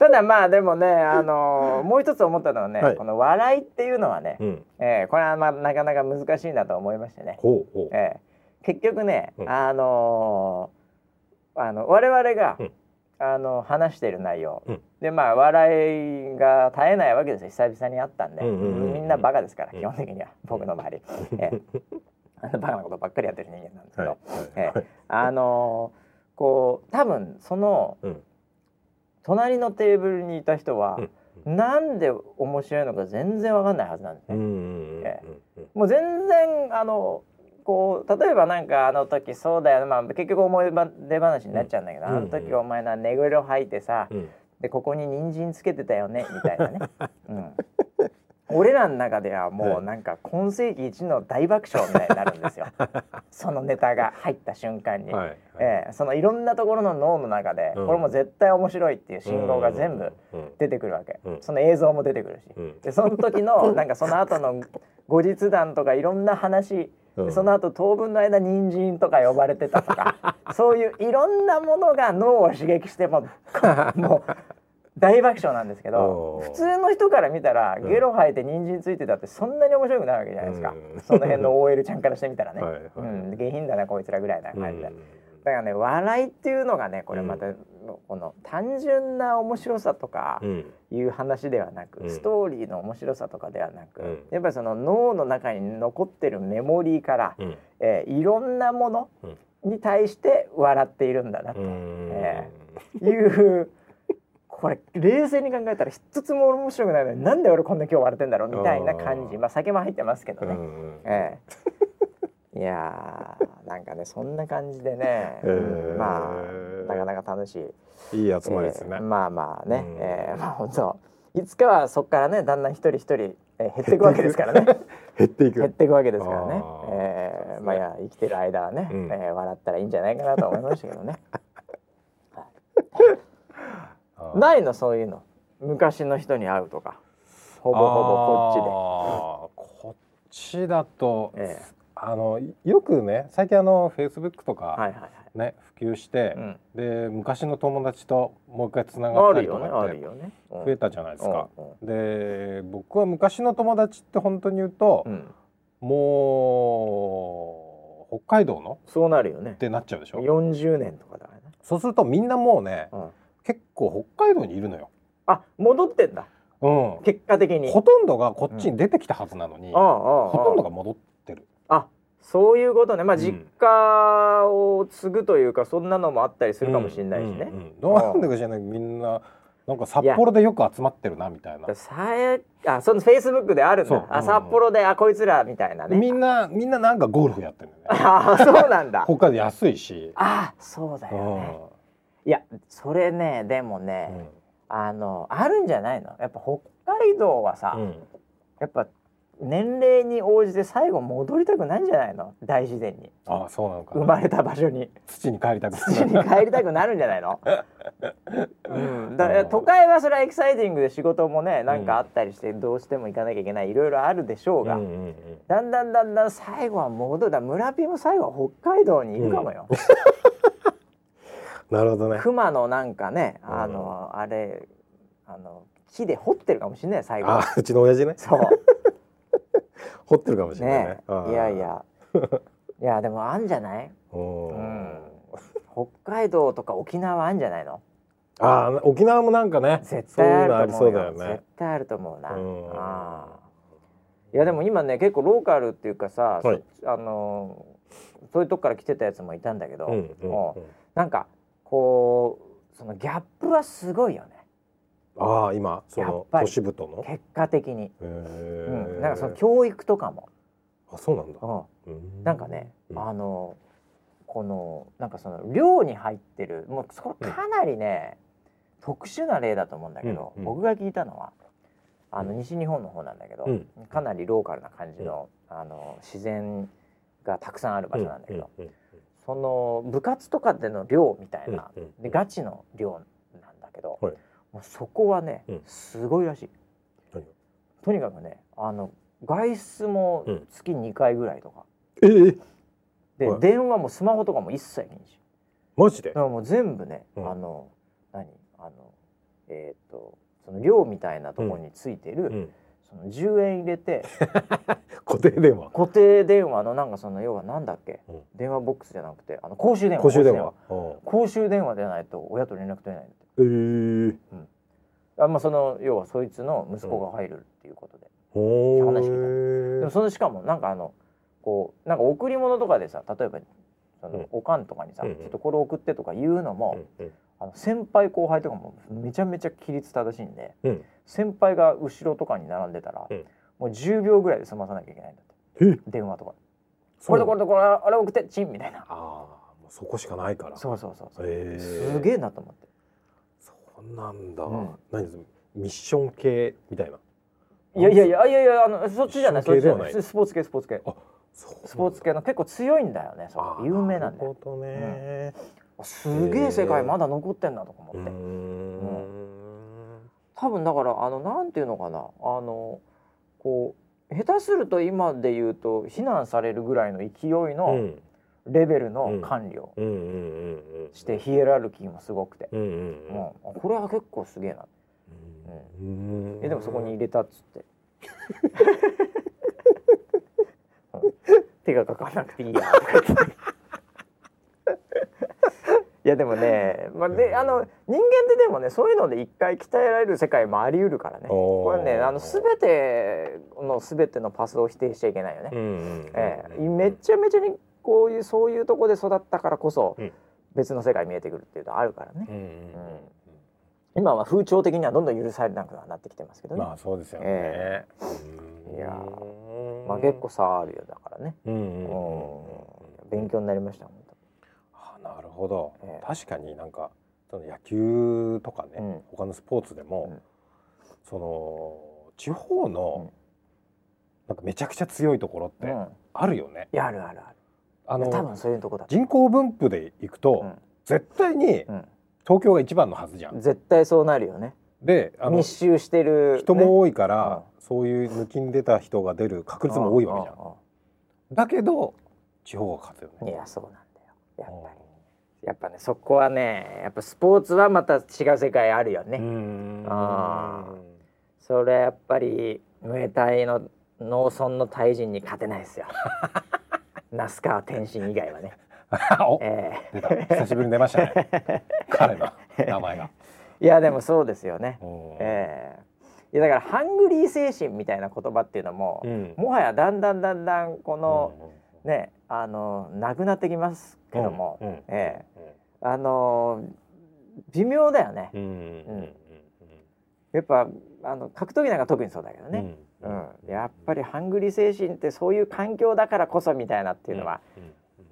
ただまあでもね、あのーもう一つ思ったのはね、はい。この笑いっていうのはね、うん。えーこれはまあなかなか難しいなと思いましてね、ほうほう。えー結局ね、うん。あのーあの我々が、うん。あの話している内容、うん。でまあ笑いが絶えないわけですよ。久々に会ったんで、うんうんうんうん。みんなバカですから、うん。基本的には。僕の周り、えー。あ <laughs> のバカなことばっかりやってる人間なんですけど、はい。えはい。えあのーこう多分そのうん隣のテーブルにいた人は、なんで面白いのか全然わかんないはずなんですね。もう全然あのこう例えばなんかあの時そうだよね、まあ、結局思い出話になっちゃうんだけど、うんあの時お前な寝ぐろ履いてさ、うん。でここに人参つけてたよねみたいなね。<laughs> うん俺らの中ではもうなんか今世紀一の大爆笑みたいになるんですよ。<laughs> そのネタが入った瞬間に、はいはい。ええ。そのいろんなところの脳の中で、うん。これも絶対面白いっていう信号が全部うん。出てくるわけ、うん。その映像も出てくるし、うん。でその時の <laughs> なんかその後の後日談とかいろんな話、その後当分の間人参とか呼ばれてたとか <laughs> そういういろんなものが脳を刺激してもうもう大爆笑なんですけど普通の人から見たらうん。ゲロ吐いて人参ついてたってそんなに面白くないわけじゃないですか、うん。その辺の OL ちゃんからしてみたらね、はいはい。うん、下品だなこいつらぐらいなうん感じで。だからね笑いっていうのがねこれまた、この単純な面白さとかうんいう話ではなく、うん。ストーリーの面白さとかではなく、うん。やっぱりその脳の中に残ってるメモリーから、うん。えーいろんなものうん。に対して笑っているんだなと。うん。えいう。これ冷静に考えたら一つも面白くないのになんで俺こんな今日笑ってんだろうみたいな感じまあ酒も入ってますけどね、うん。ええ。<laughs> いやーなんかねそんな感じでね、へーまあなかなか楽しい。いい集まりですね。えーまあまあね、うん。えーまあ本当いつかはそこからねだんだん一人一人、えー減っていくわけですからね。<laughs> 減っていく。減っていくわけですからね。えーまあいや生きてる間はね、うん。えー笑ったらいいんじゃないかなと思いましたけどね <laughs> ないのそういうの。昔の人に会うとか。ほぼほぼこっあーこっちだとちで、え。あのよくね最近あのフェイスブックとかはいはいはい。ね、普及して、うん。で昔の友達ともう一回つながったりとあるよねあかってるよね。増えたじゃないですか。うんうん。で僕は昔の友達って本当に言うと、うん。もう北海道の？そうなるよね。ってなっちゃうでしょ？40年とかだからね。そうするとみんなもうねうん結構北海道にいるのよ。あ戻ってんだ。うん、結果的に。ほとんどがこっちに出てきたはずなのに、ああああほとんどが戻ってる。あそういうことね。まあうん。実家を継ぐというかそんなのもあったりするかもしれないしね、うんうんうん。なんでか知らないみんな。なんか札幌でよく集まってるなみたいな。さえあそのフェイスブックであるんそう。だあ札幌であこいつらみたいなね。みんなみんななんかゴルフやってるね。あそうなんだ。北海道安いし。あそうだよねいやそれねでもね、あのあるんじゃないの？やっぱ北海道はさ、うん。うんやっぱ年齢に応じて最後戻りたくないんじゃないの？大自然に。あそうなのか。な。生まれた場所に。土に帰りたく土に帰りたくなるんじゃないの、<laughs> うん、だ都会はそれはエキサイティングで仕事もねなんかあったりしてどうしても行かなきゃいけないいろいろあるでしょうが、うんうんうん。だんだんだんだん最後は戻る。だ村ピも最後は北海道にいるかもよ、なるほどね。熊のなんかねうん。あの、あれあの木で掘ってるかもしれない最後。あうちの親父ね。そう。<laughs> 掘ってるかもしれないね。ね。いやい。や。いやでもあんじゃない？うんうん。北海道とか沖縄あんじゃないの？あー沖縄もなんかね絶対あると思うよ。そういうよね。絶。対あると思うな、うん。ああいやでも今ね結構ローカルっていうかさ、はい。そあのそういうとこから来てたやつもいたんだけど、うんうんもうん。うなんかこうそのギャップはすごいよね。ああ今その都市部との？結果的に、へうーん、なんかその教育とかも、あそうなんだ。うん、うん。なんかね、うん。あのこのなんかその寮に入ってるもうそれかなりね、特殊な例だと思うんだけど、うんうん。僕が聞いたのはあのうん。西日本の方なんだけど、うん。かなりローカルな感じの,、あの自然がたくさんある場所なんだけど、うん。うんその部活とかでの寮みたいな、うんうん。でガチの寮なんだけど、はい。もうそこはね、うん。すごいらしい。とにかくねあの外出もうん。月2回ぐらいとか。ええで、はい。電話もスマホとかも一切禁止マジで？だか。らもう全部ね、うん。あの何？あのえっ、とその寮みたいなところについてる、うんその10円入れて。<laughs> 固定電話。固定電話のなんかその要はなんだっけ、うん。電話ボックスじゃなくてあの公衆電話。公衆電話。うん。公衆電話でないと親と連絡取れないんだえ。え。あまあその要はそいつの息子が入るっていうことで、ほ話聞いたーでもそのしかもなんかあのこうなんか贈り物とかでさ例えばその、うん。おかんとかにさ、うんうん。ちょっとこれ送ってとか言うのも、うんうんあの先輩後輩とかもめちゃめちゃ規律正しいんでうん。先輩が後ろとかに並んでたら、うん。もう10秒ぐらいで済まさなきゃいけないんだって。え？電話とか。これとこれとこれあれ送ってチンみたいな。ああもうそこしかないから。そうそうそうそう、へーすげえなと思って。そうなんだ。うん。何ですミッション系みたいな？いやいやいやいやいやあのそっちじゃないそっちじゃない。いスポーツ系スポーツ系。あ、そうスポーツ系の結構強いんだよね有名なんだよなるほどね。すげえ世界まだ残ってんなとか思って、うーん。多分だからあのなんていうのかな。あのこう下手すると今で言うと非難されるぐらいの勢いのうん。レベルの管理を。してヒエラルキーもすごくて、うんこれは結構すげえな、うん。えでもそこに入れたっつって、<laughs> うん。手がかかんなくていいやとか言って。いやでもね、まあ、であの人間ってでもねそういうので一回鍛えられる世界もあり得るからね。これねあの全ての全てのパスを否定しちゃいけないよね。うん。うんうん。ええ。めっちゃめちゃにこういうそういうとこで育ったからこそうん。別の世界見えてくるっていうのはあるからね。うんうんうん。今は風潮的にはどんどん許されなくなってきてますけどね、まあそうですよね。え。うん。いやまあ結構差あるよだからね。勉強になりました本あなるほど、ええ。確かになんかその野球とかね、うん。他のスポーツでも、うん。その地方の、うん。なんかめちゃくちゃ強いところってあるよね。いやあるあるある。あの多分そういうとこだと。人口分布でいくと、うん。絶対にうん。東京が一番のはずじゃん。絶対そうなるよね。であの密集してる人も多いから、ね。そういう抜きに出た人が出る確率も多いわけじゃん。だけど地方が勝つよね。いやそうなんだよ。やっぱりやっぱねそこはねやっぱスポーツはまた違う世界あるよね、うん。あそれやっぱりムエタイの農村のタイ人に勝てないですよ。那須川天心以外はね、<laughs> おえ出た。久しぶりに出ましたね。<laughs> 彼の名前が、ーいやでもそうですよね、うんえーいやだからハングリー精神みたいな言葉っていうのも、うん。もはやだんだんだんだんこの、うん。ねあのなくなってきますけども、うん。うん。ええ。あの微妙だよね、うん。うん。やっぱあの格闘技なんか特にそうだけどね、うん。やっぱりハングリー精神ってそういう環境だからこそみたいなっていうのは、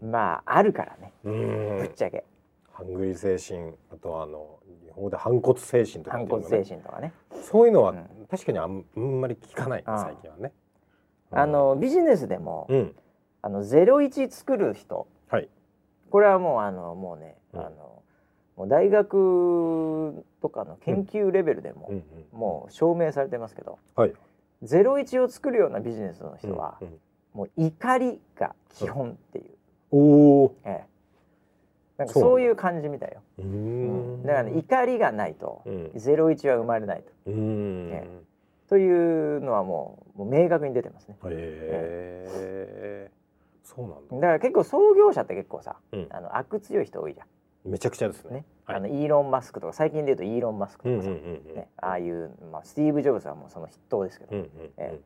まああるからね。うん。ぶっちゃけ、ハングリー精神あとはあの日本語で反骨精神とかっ反骨精神とかね、そういうのはうん。確かにあんまり聞かない最近はね。あのビジネスでも、うん。あのゼロ一作る人はいこれはもうあのもうね、うん。あのもう大学とかの研究レベルでも、うんうんもう証明されてますけどはい。ゼロ一を作るようなビジネスの人は、もう怒りが基本っていう、おおええ、なんかそういう感じみたいよ。ううん。だから、ね、怒りがないとうん。ゼロ一は生まれないと。うん。えというのはもうもう明確に出てますね。へえそうなんだ。だから結構創業者って結構さ、うん。あの悪強い人多いじゃん。めちゃくちゃですね。ね。はい。あのイーロン・マスクとか最近で言うとイーロン・マスクとかさ、うんうんうんうん。ね、ああいう、まあ、スティーブ・ジョブズはもうその筆頭ですけど、うんうんえうん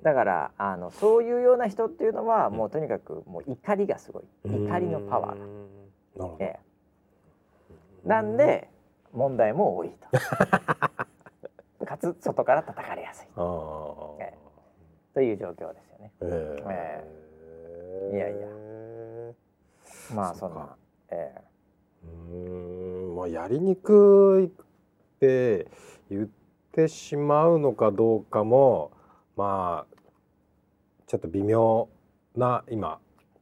だからあのそういうような人っていうのはもうとにかくもう怒りがすごい。うん。怒りのパワーが。なるほど。ええ。なんで問題も多いと。<laughs> かつ外から叩かれやすい。ああえという状況ですよね。ええいやいや。まあそんな、ええ。うーん。まあやりにくいって言ってしまうのかどうかもまあちょっと微妙な今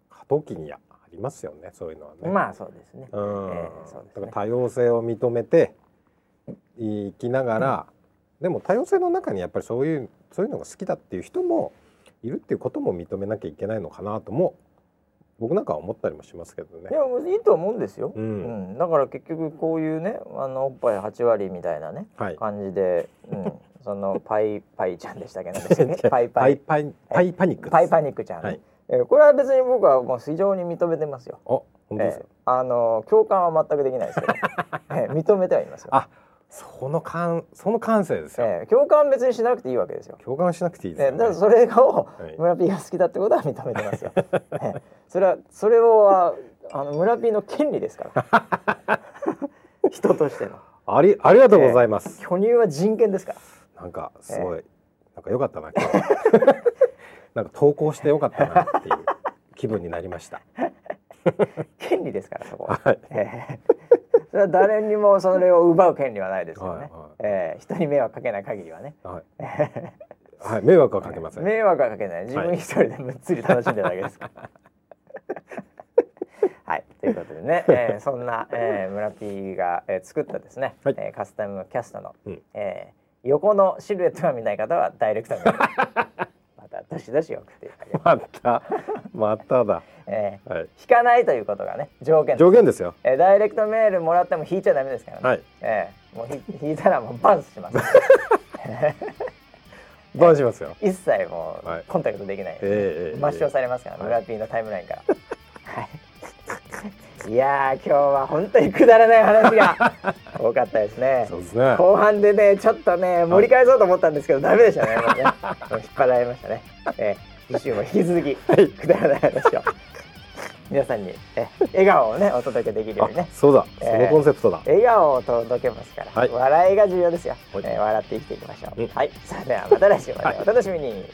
過渡期にありますよねそういうのはね。まあそうですね。うん。ええそうですね。だから多様性を認めていきながら、でも多様性の中にやっぱりそういうそういうのが好きだっていう人もいるっていうことも認めなきゃいけないのかなとも僕なんかは思ったりもしますけどねい。やいいと思うんですよ。ううんん、だから結局こういうねあのおっぱい8割みたいなねはい。感じで、うん、その <laughs> パイパイちゃんでしたっけなんでしたっけパイパパイイパイパイパニック。パイパニックちゃん、ねはいえーこれは別に僕はもう非常に認めてますよ。あ、本当ですえか。ーあの共感は全くできないですけど、<laughs> えー認めてはいますよ。あ、その感その感性ですよ。えー共感は別にしなくていいわけですよ。共感しなくていいですえよね。ーだからそれをはい村 P が好きだってことは認めてますよ。えーそれはそれはあの村 P の権利ですから。<laughs> 人としてのありありがとうございます。巨乳は人権ですから。なんかすごい、なんか良かったな今日。<laughs> なんか投稿して良かったなっていう気分になりました。<laughs> 権利ですからそこは。はい。えーそれは誰にもそれを奪う権利はないですよね。はいはいえー人に迷惑かけない限りはね。はい。<laughs> はい、迷惑はかけません。迷惑はかけない。自分一人でむっつり楽しんでるだけですから。<laughs> はい、ということでね、えー、そんな、えー、村 P が、えー、作ったですね、はいえーカスタムキャストの、うんえー横のシルエットが見ない方はダイレクトに <laughs> またどしどし送ってまたまただ。<laughs> えー、はい。引かないということがね条件条件ですよ。えー、ダイレクトメールもらっても引いちゃダメですからね。はい。えー、もうひ引いたらもうバンします。<laughs> バンしますよ。<laughs> 一切もう、はいコンタクトできない、ええええ抹消されますから、はい村 P のタイムラインから。はい。いやー今日は本当にくだらない話が <laughs> 多かったですね。そうですね。後半でねちょっとね盛り返そうと思ったんですけど、ダメでしたね <laughs> もうね引っ張られましたね。えー、次週も引き続き、くだらない話を皆さんにえ笑顔をねお届けできるようあにね、そうだ。ええそのコンセプトだ。笑顔を届けますから、はい笑いが重要ですよ、はいえー笑って生きていきましょう、うんはいそれではまた来週までお楽しみに、